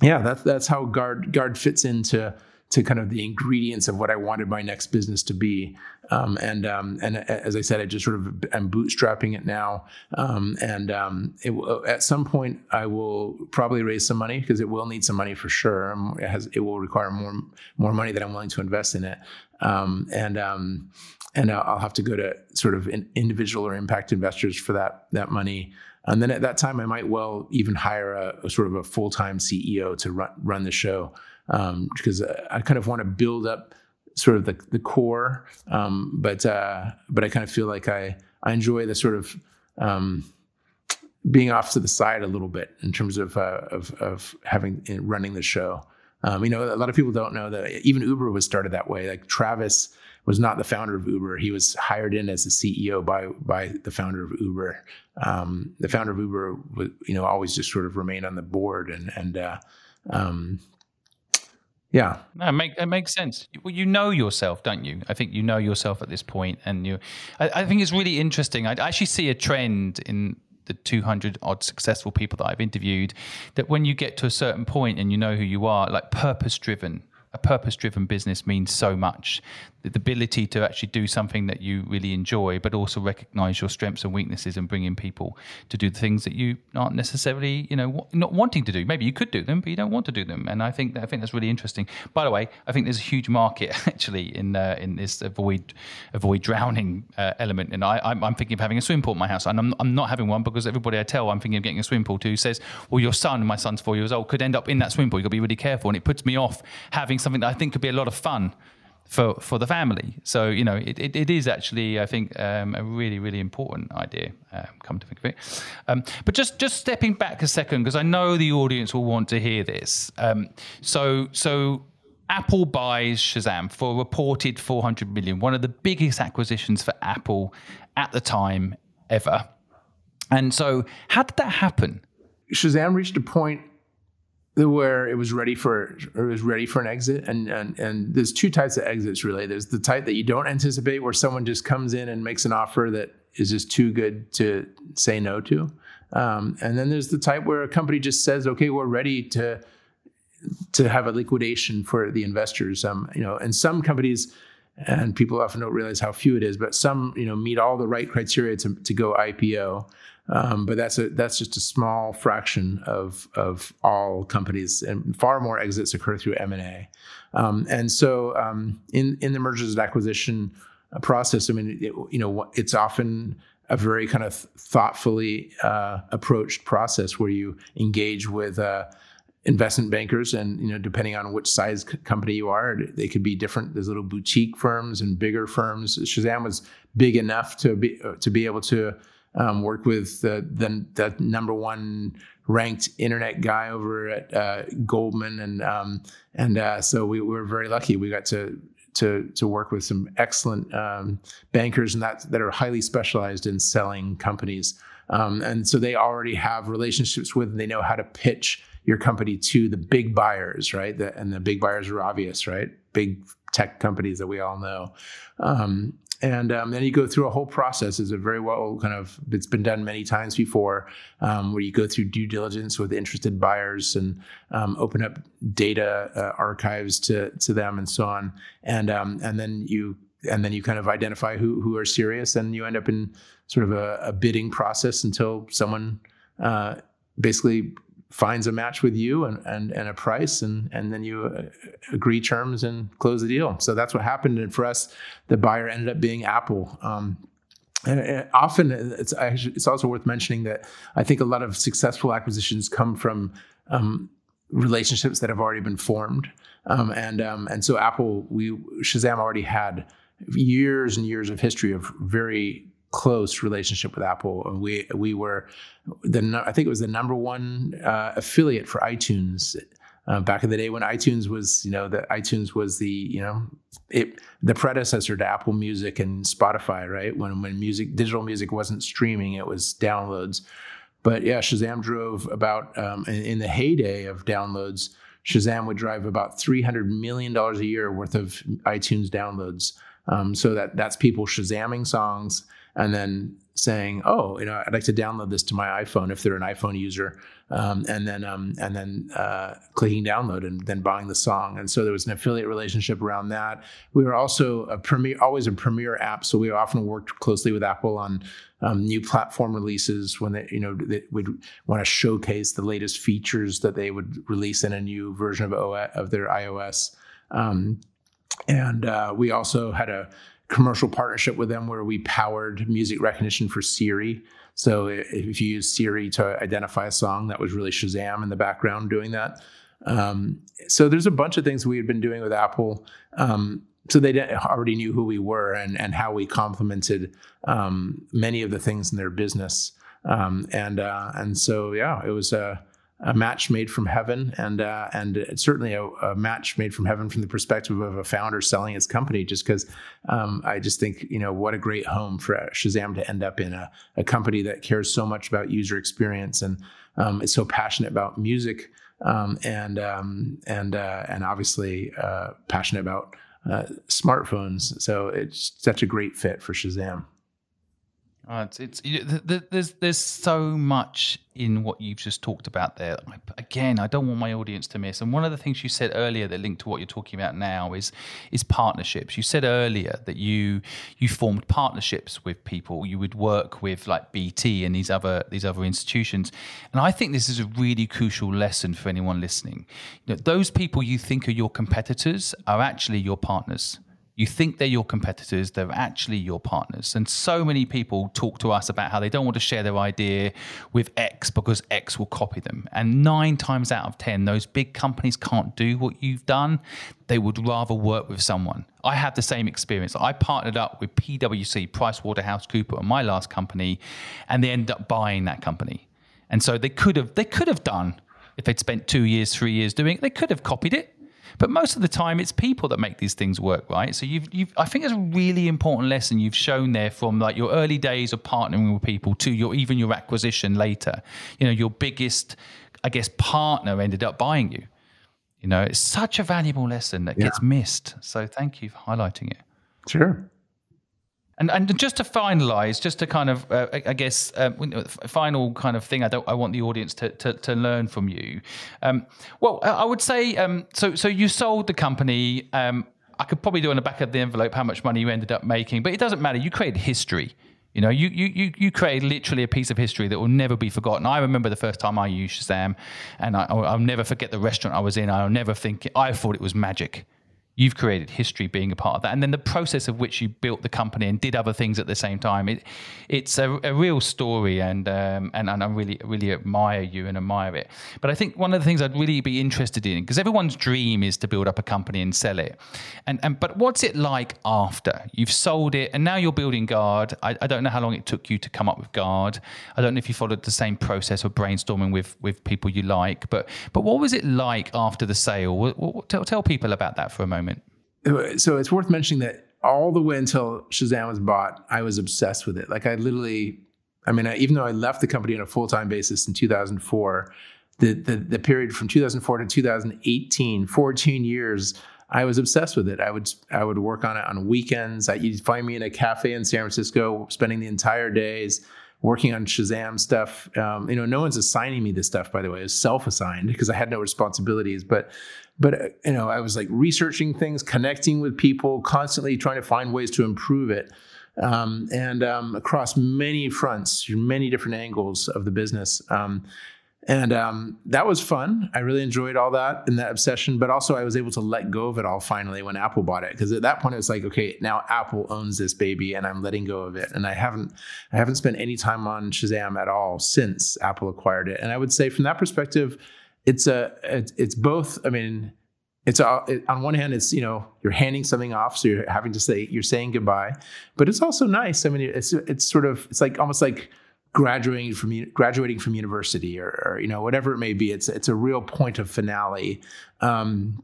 yeah, that's that's how guard guard fits into to kind of the ingredients of what I wanted my next business to be. Um, and um, and as I said, I just sort of am bootstrapping it now. Um, and um, it, at some point, I will probably raise some money because it will need some money for sure. Um, it has it will require more more money than I'm willing to invest in it. Um, and and I'll have to go to sort of individual or impact investors for that that money. And then at that time, I might well even hire a, a sort of a full time CEO to run run the show um, because I kind of want to build up sort of the, the core, um, but uh, but I kind of feel like I I enjoy the sort of um, being off to the side a little bit in terms of uh, of, of having running the show. Um, you know, a lot of people don't know that even Uber was started that way. Like Travis was not the founder of Uber; he was hired in as the CEO by by the founder of Uber. Um, the founder of Uber, you know, always just sort of remained on the board and and uh, um, yeah, no, it, make, it makes sense. Well, you know yourself, don't you? I think you know yourself at this point, and you. I, I think it's really interesting. I actually see a trend in the 200 odd successful people that I've interviewed that when you get to a certain point and you know who you are, like purpose driven, a purpose driven business means so much the ability to actually do something that you really enjoy, but also recognize your strengths and weaknesses and bring in people to do the things that you aren't necessarily, you know, not wanting to do. Maybe you could do them, but you don't want to do them. And I think that, I think that's really interesting. By the way, I think there's a huge market actually in uh, in this avoid avoid drowning uh, element. And I, I'm, thinking of having a swim pool in my house, and I'm, I'm not having one because everybody I tell I'm thinking of getting a swim pool to says, well, your son, my son's four years old, could end up in that swim pool. You've got to be really careful, and it puts me off having something that I think could be a lot of fun for for the family. So you know, it, it, it is actually I think um, a really really important idea. Um, come to think of it, um, but just just stepping back a second because I know the audience will want to hear this. Um, so so. Apple buys Shazam for reported 400 million, one of the biggest acquisitions for Apple at the time ever. And so, how did that happen? Shazam reached a point where it was ready for it was ready for an exit and, and and there's two types of exits really. There's the type that you don't anticipate where someone just comes in and makes an offer that is just too good to say no to. Um, and then there's the type where a company just says okay we're ready to to have a liquidation for the investors. Um, you know and some companies and people often don't realize how few it is but some you know meet all the right criteria to, to go ipo um, but that's a that's just a small fraction of of all companies, and far more exits occur through M and A. Um, and so, um, in in the mergers and acquisition process, I mean, it, you know, it's often a very kind of thoughtfully uh, approached process where you engage with. Uh, investment bankers and you know depending on which size company you are they could be different there's little boutique firms and bigger firms shazam was big enough to be uh, to be able to um, worked with the, the, the number one ranked internet guy over at uh, Goldman, and um, and uh, so we, we, were very lucky. We got to to to work with some excellent um, bankers, and that that are highly specialized in selling companies. Um, and so they already have relationships with, and they know how to pitch your company to the big buyers, right? The, and the big buyers are obvious, right? Big tech companies that we all know. Um, and um, then you go through a whole process. It's a very well kind of it's been done many times before, um, where you go through due diligence with interested buyers and um, open up data uh, archives to to them and so on, and um, and then you and then you kind of identify who who are serious, and you end up in sort of a, a bidding process until someone uh, basically finds a match with you and, and, and a price and, and then you uh, agree terms and close the deal. So that's what happened. And for us, the buyer ended up being Apple. Um, and, often it's actually, it's also worth mentioning that I think a lot of successful acquisitions come from um, relationships that have already been formed. Um, and um, and so Apple, we Shazam already had years and years of history of very close relationship with Apple. And we we were the I think it was the number one uh, affiliate for iTunes. Uh, back in the day when iTunes was, you know, the iTunes was the, you know, it the predecessor to Apple Music and Spotify, right? When when music digital music wasn't streaming, it was downloads. But yeah, Shazam drove about um, in, in, the heyday of downloads. Shazam would drive about three hundred million dollars a year worth of iTunes downloads. Um, so that that's people Shazamming songs and then saying, "Oh, you know, I'd like to download this to my iPhone if they're an iPhone user," um, and then um, and then uh, clicking download and then buying the song. And so there was an affiliate relationship around that. We were also a premier, always a premier app, so we often worked closely with Apple on um, new platform releases when they, you know, they would want to showcase the latest features that they would release in a new version of OS, of their iOS. Um, and uh, we also had a commercial partnership with them where we powered music recognition for Siri. So if you use Siri to identify a song, that was really Shazam in the background doing that. Um, so there's a bunch of things we had been doing with Apple. Um, so they already knew who we were and, and how we complemented um, many of the things in their business. Um, and uh, and so yeah, it was a a match made from heaven, and uh, and certainly a, a, match made from heaven from the perspective of a founder selling his company. Just because um, I just think you know what a great home for Shazam to end up in a, a company that cares so much about user experience and um, is so passionate about music um, and um, and uh, and obviously uh, passionate about uh, smartphones. So it's such a great fit for Shazam. Uh, it's, it's there's there's so much in what you've just talked about there. Again, I don't want my audience to miss. And one of the things you said earlier that linked to what you're talking about now is is partnerships. You said earlier that you you formed partnerships with people. You would work with like BT and these other these other institutions. And I think this is a really crucial lesson for anyone listening. You know, those people you think are your competitors are actually your partners. You think they're your competitors, they're actually your partners. And so many people talk to us about how they don't want to share their idea with X because X will copy them. And nine times out of 10, those big companies can't do what you've done. They would rather work with someone. I had the same experience. I partnered up with PwC, PricewaterhouseCooper, on my last company, and they ended up buying that company. And so they could have they could have done if they'd spent two years, three years doing it, they could have copied it but most of the time, it's people that make these things work, right? So you've, you've, I think it's a really important lesson you've shown there from like your early days of partnering with people to your even your acquisition later. You know, your biggest, I guess, partner ended up buying you. You know, it's such a valuable lesson that yeah. gets missed. So thank you for highlighting it. Sure. And and just to finalize, just to kind of, uh, I guess, uh, final kind of thing I don't, I want the audience to, to, to learn from you. Um, well, I would say, um, so so you sold the company. Um, I could probably do on the back of the envelope how much money you ended up making, but it doesn't matter. You created history. You know, you, you, you, created literally a piece of history that will never be forgotten. I remember the first time I used Shazam, and I, will never forget the restaurant I was in. I'll never think, I thought it was magic you've created history being a part of that. And then the process of which you built the company and did other things at the same time it, it's a, a real story and, um, and and I really really admire you and admire it. But I think one of the things I'd really be interested in because everyone's dream is to build up a company and sell it. And and but what's it like after? You've sold it and now you're building guard. I, I don't know how long it took you to come up with guard. I don't know if you followed the same process of brainstorming with with people you like but but what was it like after the sale? Tell, tell people about that for a moment so it's worth mentioning that all the way until Shazam was bought, I was obsessed with it. Like I literally, I mean, I, even though I left the company on a full time basis in 2004, the, the the period from 2004 to 2018, 14 years, I was obsessed with it. I would I would work on it on weekends. I, you'd find me in a cafe in San Francisco, spending the entire days working on Shazam stuff. Um, you know, no one's assigning me this stuff, by the way. It's self-assigned because I had no responsibilities. But but uh, you know i was like researching things connecting with people constantly trying to find ways to improve it um, and um, across many fronts many different angles of the business um, and um, that was fun. I really enjoyed all that and that obsession. But also, I was able to let go of it all finally when Apple bought it because at that point it was like, okay, now Apple owns this baby, and I'm letting go of it. And I haven't I haven't spent any time on Shazam at all since Apple acquired it. And I would say from that perspective, it's a it's both. I mean it's a, it, on one hand it's you know you're handing something off so you're having to say you're saying goodbye but it's also nice i mean it's it's sort of it's like almost like graduating from graduating from university or, or, you know whatever it may be it's it's a real point of finale um,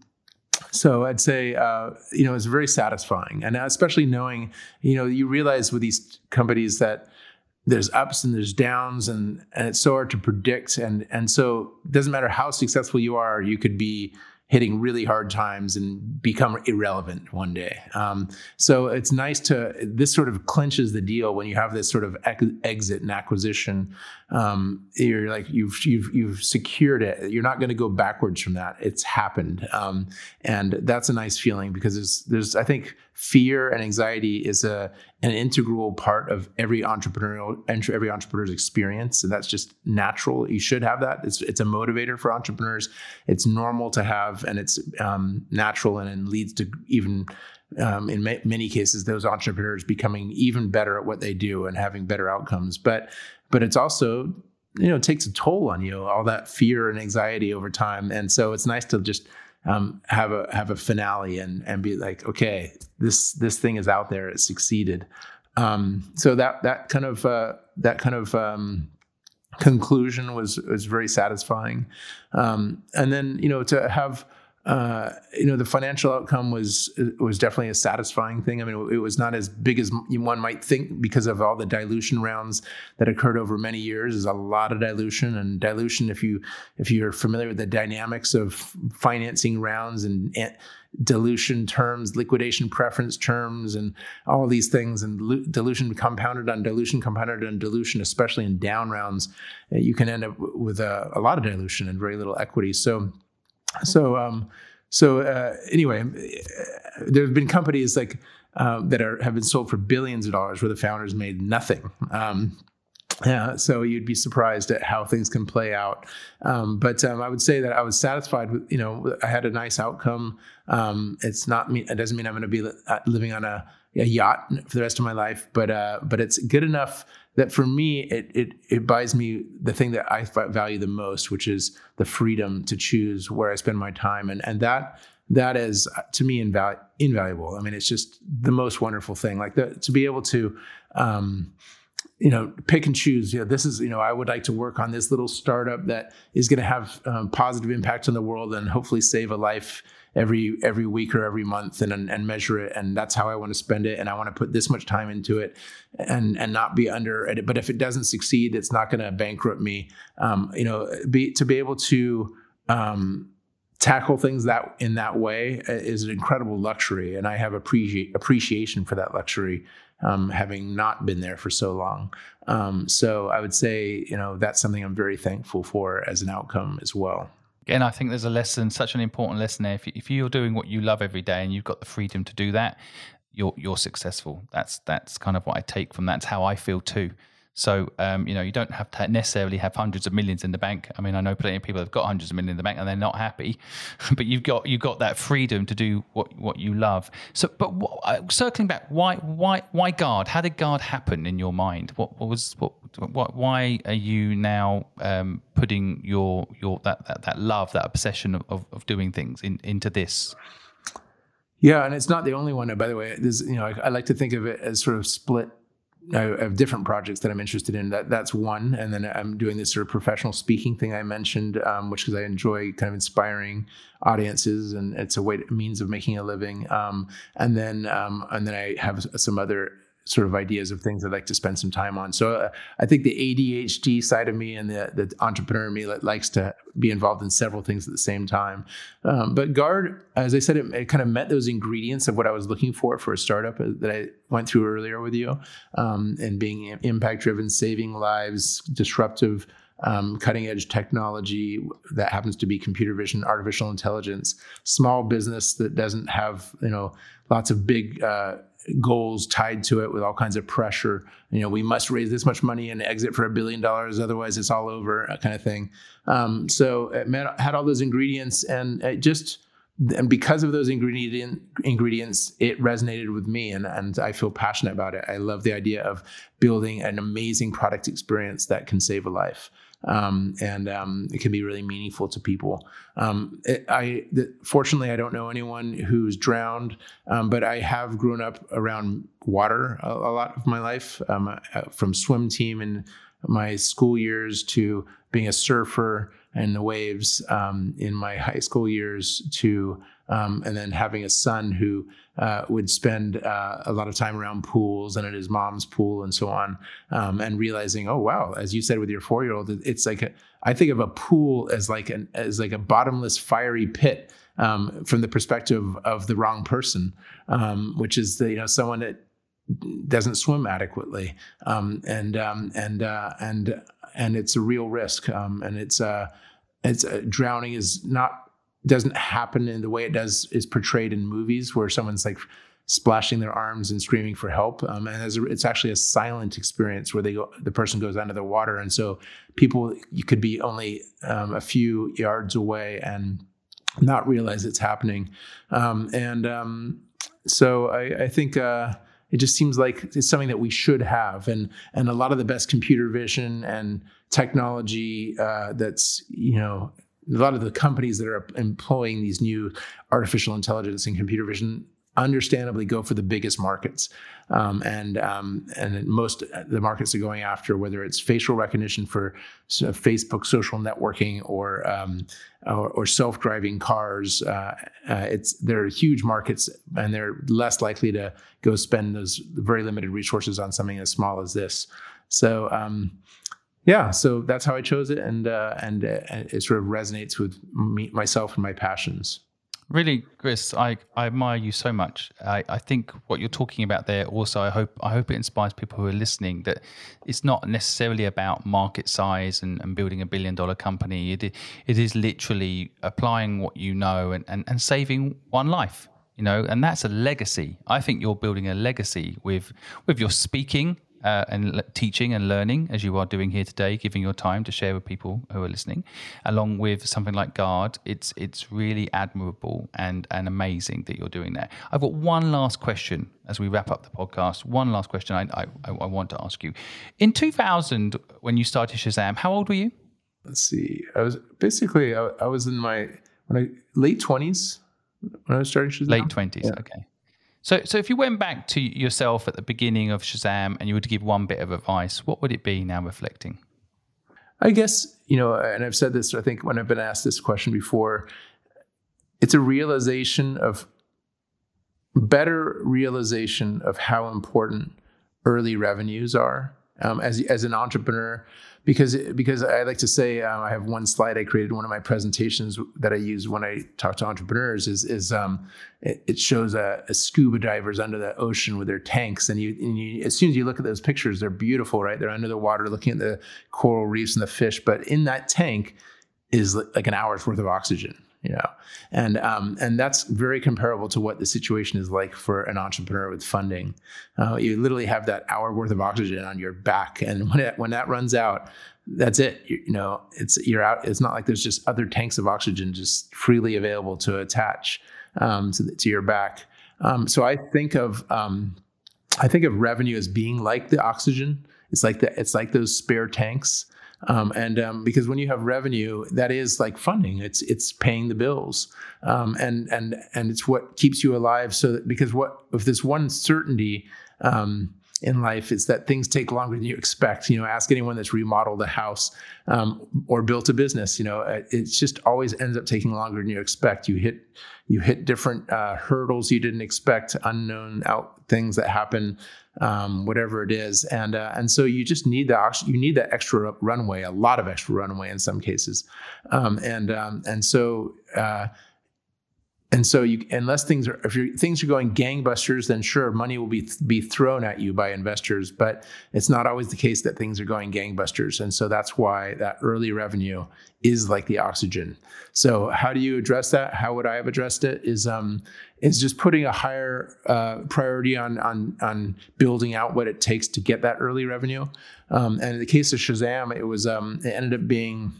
so I'd say uh, you know it's very satisfying, and especially knowing you know you realize with these companies that there's ups and there's downs, and and it's so hard to predict, and and so it doesn't matter how successful you are, you could be hitting really hard times and become irrelevant one day. Um, so it's nice to this sort of clinches the deal when you have this sort of ex- exit and acquisition. Um, you're like you've you've you've secured it. You're not going to go backwards from that. It's happened, um, and that's a nice feeling because there's there's I think fear and anxiety is a an integral part of every entrepreneurial every entrepreneur's experience. And that's just natural. You should have that. It's, it's a motivator for entrepreneurs. It's normal to have and it's um, natural and, and leads to even um, in ma- many cases those entrepreneurs becoming even better at what they do and having better outcomes. But but it's also you know it takes a toll on you all that fear and anxiety over time and so it's nice to just um, have a have a finale and and be like, okay, this this thing is out there. It succeeded. Um, so that that kind of uh, that kind of um, conclusion was was very satisfying. Um, and then you know to have uh, you know, the financial outcome was was definitely a satisfying thing. I mean, it was not as big as one might think because of all the dilution rounds that occurred over many years. Is a lot of dilution, and dilution. If you if you're familiar with the dynamics of financing rounds and, and dilution terms, liquidation preference terms, and all these things, and dilution compounded on dilution compounded on dilution, especially in down rounds, you can end up with a, a lot of dilution and very little equity. So so um, so uh, anyway, there have been companies like uh, that are have been sold for billions of dollars where the founders made nothing. Um, yeah, so you'd be surprised at how things can play out. Um, but um, I would say that I was satisfied with, you know, I had a nice outcome. Um, it's not me. It doesn't mean I'm going to be uh, living on a, a, yacht for the rest of my life, but uh, but it's good enough that for me it, it it buys me the thing that I value the most, which is the freedom to choose where I spend my time, and and that that is to me invalu- invaluable. I mean, it's just the most wonderful thing. Like the, to be able to. Um, you know, pick and choose. You know, this is, you know, I would like to work on this little startup that is going to have um, positive impact on the world and hopefully save a life every every week or every month and and measure it. And that's how I want to spend it. And I want to put this much time into it and and not be under it. But if it doesn't succeed it's not going to bankrupt me. Um, you know be to be able to um, tackle things that in that way uh, is an incredible luxury. And I have appreciate appreciation for that luxury um, having not been there for so long. Um, so I would say, you know, that's something I'm very thankful for as an outcome as well. Again, I think there's a lesson, such an important lesson there. If, if you're doing what you love every day and you've got the freedom to do that, you're you're successful. That's that's kind of what I take from that. That's how I feel too. So, um, you know, you don't have to necessarily have hundreds of millions in the bank. I mean, I know plenty of people have got hundreds of millions in the bank and they're not happy, but you've got you've got that freedom to do what what you love. So, but what, uh, circling back, why why why Guard? How did Guard happen in your mind? What, what was what, what why are you now um, putting your your that, that that love, that obsession of, of doing things in, into this? Yeah, and it's not the only one. By the way, there's you know I, I like to think of it as sort of split I have different projects that I'm interested in. That that's one, and then I'm doing this sort of professional speaking thing I mentioned, um, which because I enjoy kind of inspiring audiences, and it's a way to, means of making a living. Um, and then um, and then I have some other sort of ideas of things I'd like to spend some time on. So uh, I think the ADHD side of me and the, the entrepreneur me that likes to be involved in several things at the same time. Um, but Guard, as I said, it, it, kind of met those ingredients of what I was looking for for a startup uh, that I went through earlier with you, um, and being impact driven, saving lives, disruptive. Um, cutting edge technology that happens to be computer vision, artificial intelligence, small business that doesn't have you know lots of big uh, goals tied to it with all kinds of pressure. You know, we must raise this much money and exit for a billion dollars, otherwise it's all over, uh, kind of thing. Um, so uh, it had all those ingredients, and it just and because of those ingredient ingredients, it resonated with me, and and I feel passionate about it. I love the idea of building an amazing product experience that can save a life. Um, and um, it can be really meaningful to people. Um, it, I fortunately I don't know anyone who's drowned, um, but I have grown up around water a, a lot of my life, um, uh, from swim team in my school years to being a surfer and the waves um, in my high school years to um, and then having a son who uh, would spend uh, a lot of time around pools and at his mom's pool and so on um, and realizing oh wow as you said with your four-year-old it's like a, I think of a pool as like an as like a bottomless fiery pit um, from the perspective of the wrong person um, which is the, you know someone that doesn't swim adequately um, and um, and uh, and and it's a real risk and it's uh, it's uh, drowning is not doesn't happen in the way it does is portrayed in movies where someone's like splashing their arms and screaming for help. Um, and a, it's actually a silent experience where they go, the person goes under the water, and so people you could be only um, a few yards away and not realize it's happening. Um, and um, so I, I think. Uh, it just seems like it's something that we should have, and and a lot of the best computer vision and technology uh, that's you know a lot of the companies that are employing these new artificial intelligence and computer vision understandably go for the biggest markets. Um, and um, and most the markets are going after whether it's facial recognition for so Facebook social networking or um, or, or, self-driving cars. Uh, uh, it's they're huge markets and they're less likely to go spend those very limited resources on something as small as this. So um, yeah, so that's how I chose it, and uh, and uh, it sort of resonates with me, myself and my passions. Really, Chris, I, I admire you so much. I, I think what you're talking about there also, I hope I hope it inspires people who are listening that it's not necessarily about market size and, and building a billion dollar company. It it is literally applying what you know and, and, and saving one life you know and that's a legacy i think you're building a legacy with with your speaking uh, and teaching and learning as you are doing here today, giving your time to share with people who are listening, along with something like Guard. It's it's really admirable and and amazing that you're doing that. I've got one last question as we wrap up the podcast. One last question I I, I want to ask you. In 2000, when you started Shazam, how old were you? Let's see. I was basically I, I was in my when I late 20s when I was starting Shazam. Late 20s. Yeah. Okay. So, so if you went back to yourself at the beginning of Shazam and you were to give one bit of advice, what would it be now reflecting? I guess, you know, and I've said this, I think, when I've been asked this question before, it's a realization of better realization of how important early revenues are. Um, as, as an entrepreneur, because because I like to say um, I have one slide I created one of my presentations that I use when I talk to entrepreneurs is is um, it, it, shows a, a, scuba divers under the ocean with their tanks. And you, and you as soon as you look at those pictures they're beautiful right? They're under the water looking at the coral reefs and the fish. But in that tank is like an hour's worth of oxygen you know? And um, and that's very comparable to what the situation is like for an entrepreneur with funding. Uh, you literally have that hour worth of oxygen on your back and when it, when that runs out that's it. You, you, know it's you're out it's not like there's just other tanks of oxygen just freely available to attach um, to, the, to your back. Um, so i think of um, i think of revenue as being like the oxygen. It's like the, it's like those spare tanks um, and um, because when you have revenue, that is like funding. It's it's paying the bills, um, and and and it's what keeps you alive. So that because what if there's one certainty um, in life is that things take longer than you expect. You know, ask anyone that's remodeled a house um, or built a business. You know, it just always ends up taking longer than you expect. You hit you hit different uh, hurdles you didn't expect, unknown out things that happen, um, whatever it is, and uh, and so you just need the you need that extra runway, a lot of extra runway in some cases, um, and um, and so. Uh, and so you unless things are if things are going gangbusters then sure money will be be thrown at you by investors but it's not always the case that things are going gangbusters. And so that's why that early revenue is like the oxygen. So how do you address that? How would i have addressed it is um is just putting a higher uh, priority on on on building out what it takes to get that early revenue. Um, and in the case of shazam it was um it ended up being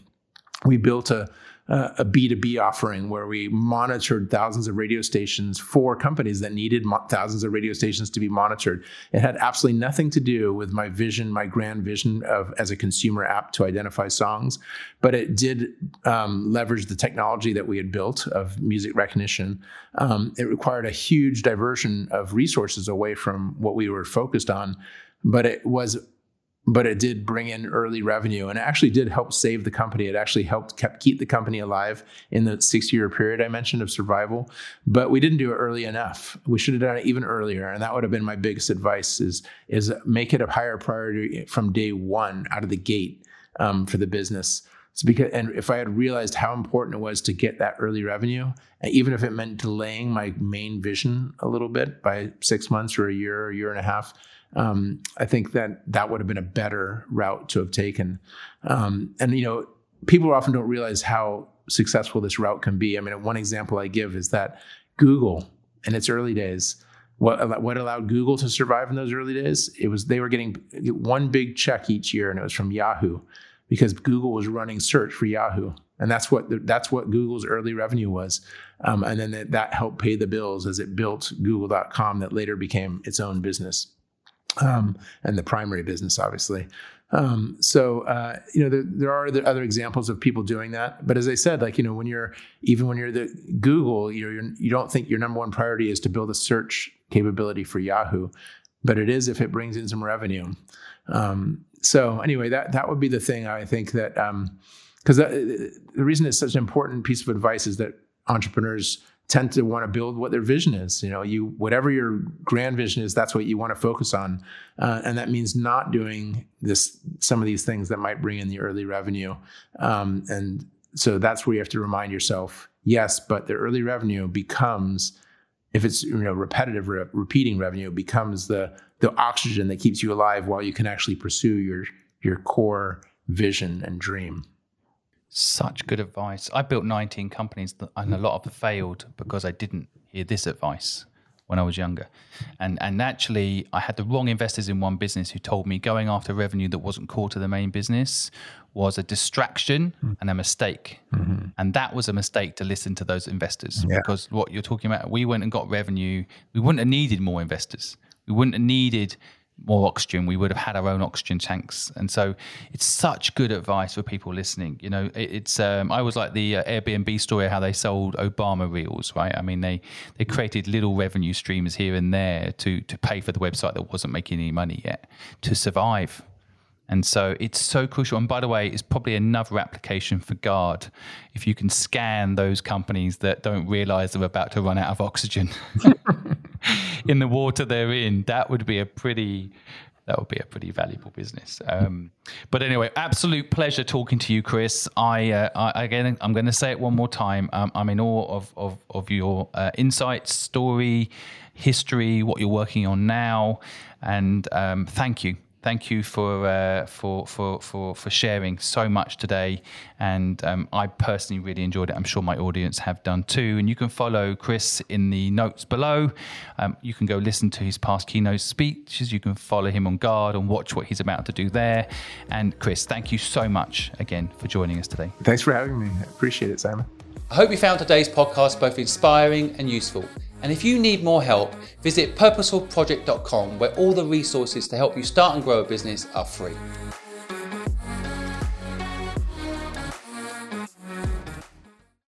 we built a uh, a B2B offering where we monitored thousands of radio stations for companies that needed mo- thousands of radio stations to be monitored. It had absolutely nothing to do with my vision, my grand vision of as a consumer app to identify songs, but it did um, leverage the technology that we had built of music recognition. Um, it required a huge diversion of resources away from what we were focused on, but it was but it did bring in early revenue and it actually did help save the company. It actually helped kept keep the company alive in the six year period I mentioned of survival. But we didn't do it early enough. We should have done it even earlier. And that would have been my biggest advice is, is make it a higher priority from day one out of the gate um, for the business. It's because, and if I had realized how important it was to get that early revenue, even if it meant delaying my main vision a little bit by six months or a year or a year and a half, um, I think that that would have been a better route to have taken. Um, and you know, people often don't realize how successful this route can be. I mean, one example I give is that Google, in its early days, what what allowed Google to survive in those early days? It was they were getting one big check each year, and it was from Yahoo, because Google was running search for Yahoo, and that's what that's what Google's early revenue was. Um, and then that, that helped pay the bills as it built Google.com, that later became its own business um, and the primary business, obviously. Um, so uh, you know there, there are other examples of people doing that, but as I said, like you know when you're even when you're the Google, you you're, you don't think your number one priority is to build a search capability for Yahoo, but it is if it brings in some revenue. Um, so anyway, that that would be the thing I think that because um, the reason it's such an important piece of advice is that entrepreneurs tend to want to build what their vision is. You know, you whatever your grand vision is, that's what you want to focus on, uh, and that means not doing this some of these things that might bring in the early revenue. Um, and so that's where you have to remind yourself, yes, but the early revenue becomes, if it's you know repetitive, re- repeating revenue, becomes the the oxygen that keeps you alive while you can actually pursue your your core vision and dream. Such good advice. I built 19 companies and a lot of them failed because I didn't hear this advice when I was younger. And and actually I had the wrong investors in one business who told me going after revenue that wasn't core to the main business was a distraction mm. and a mistake. Mm-hmm. And that was a mistake to listen to those investors yeah. because what you're talking about, we went and got revenue. We wouldn't have needed more investors. We wouldn't have needed more oxygen, we would have had our own oxygen tanks. And so it's such good advice for people listening. You know, it, it's um, I was like the uh, Airbnb story how they sold Obama reels, right? I mean, they they created little revenue streams here and there to to pay for the website that wasn't making any money yet to survive. And so it's so crucial. And by the way, it's probably another application for Guard. If you can scan those companies that don't realize they're about to run out of oxygen in the water they're in, that would be a pretty that would be a pretty valuable business. Um, but anyway, absolute pleasure talking to you, Chris. I, uh, I again, I'm going to say it one more time. Um, I'm in awe of of, of your uh, insights, story, history, what you're working on now, and um, thank you thank you for uh, for, for for for sharing so much today. And um, I personally really enjoyed it. I'm sure my audience have done too. And you can follow Chris in the notes below. Um, you can go listen to his past keynote speeches. You can follow him on Guard and watch what he's about to do there. And Chris, thank you so much again for joining us today. Thanks for having me. I appreciate it, Simon. I hope you found today's podcast both inspiring and useful. And if you need more help, visit purposefulproject.com where all the resources to help you start and grow a business are free.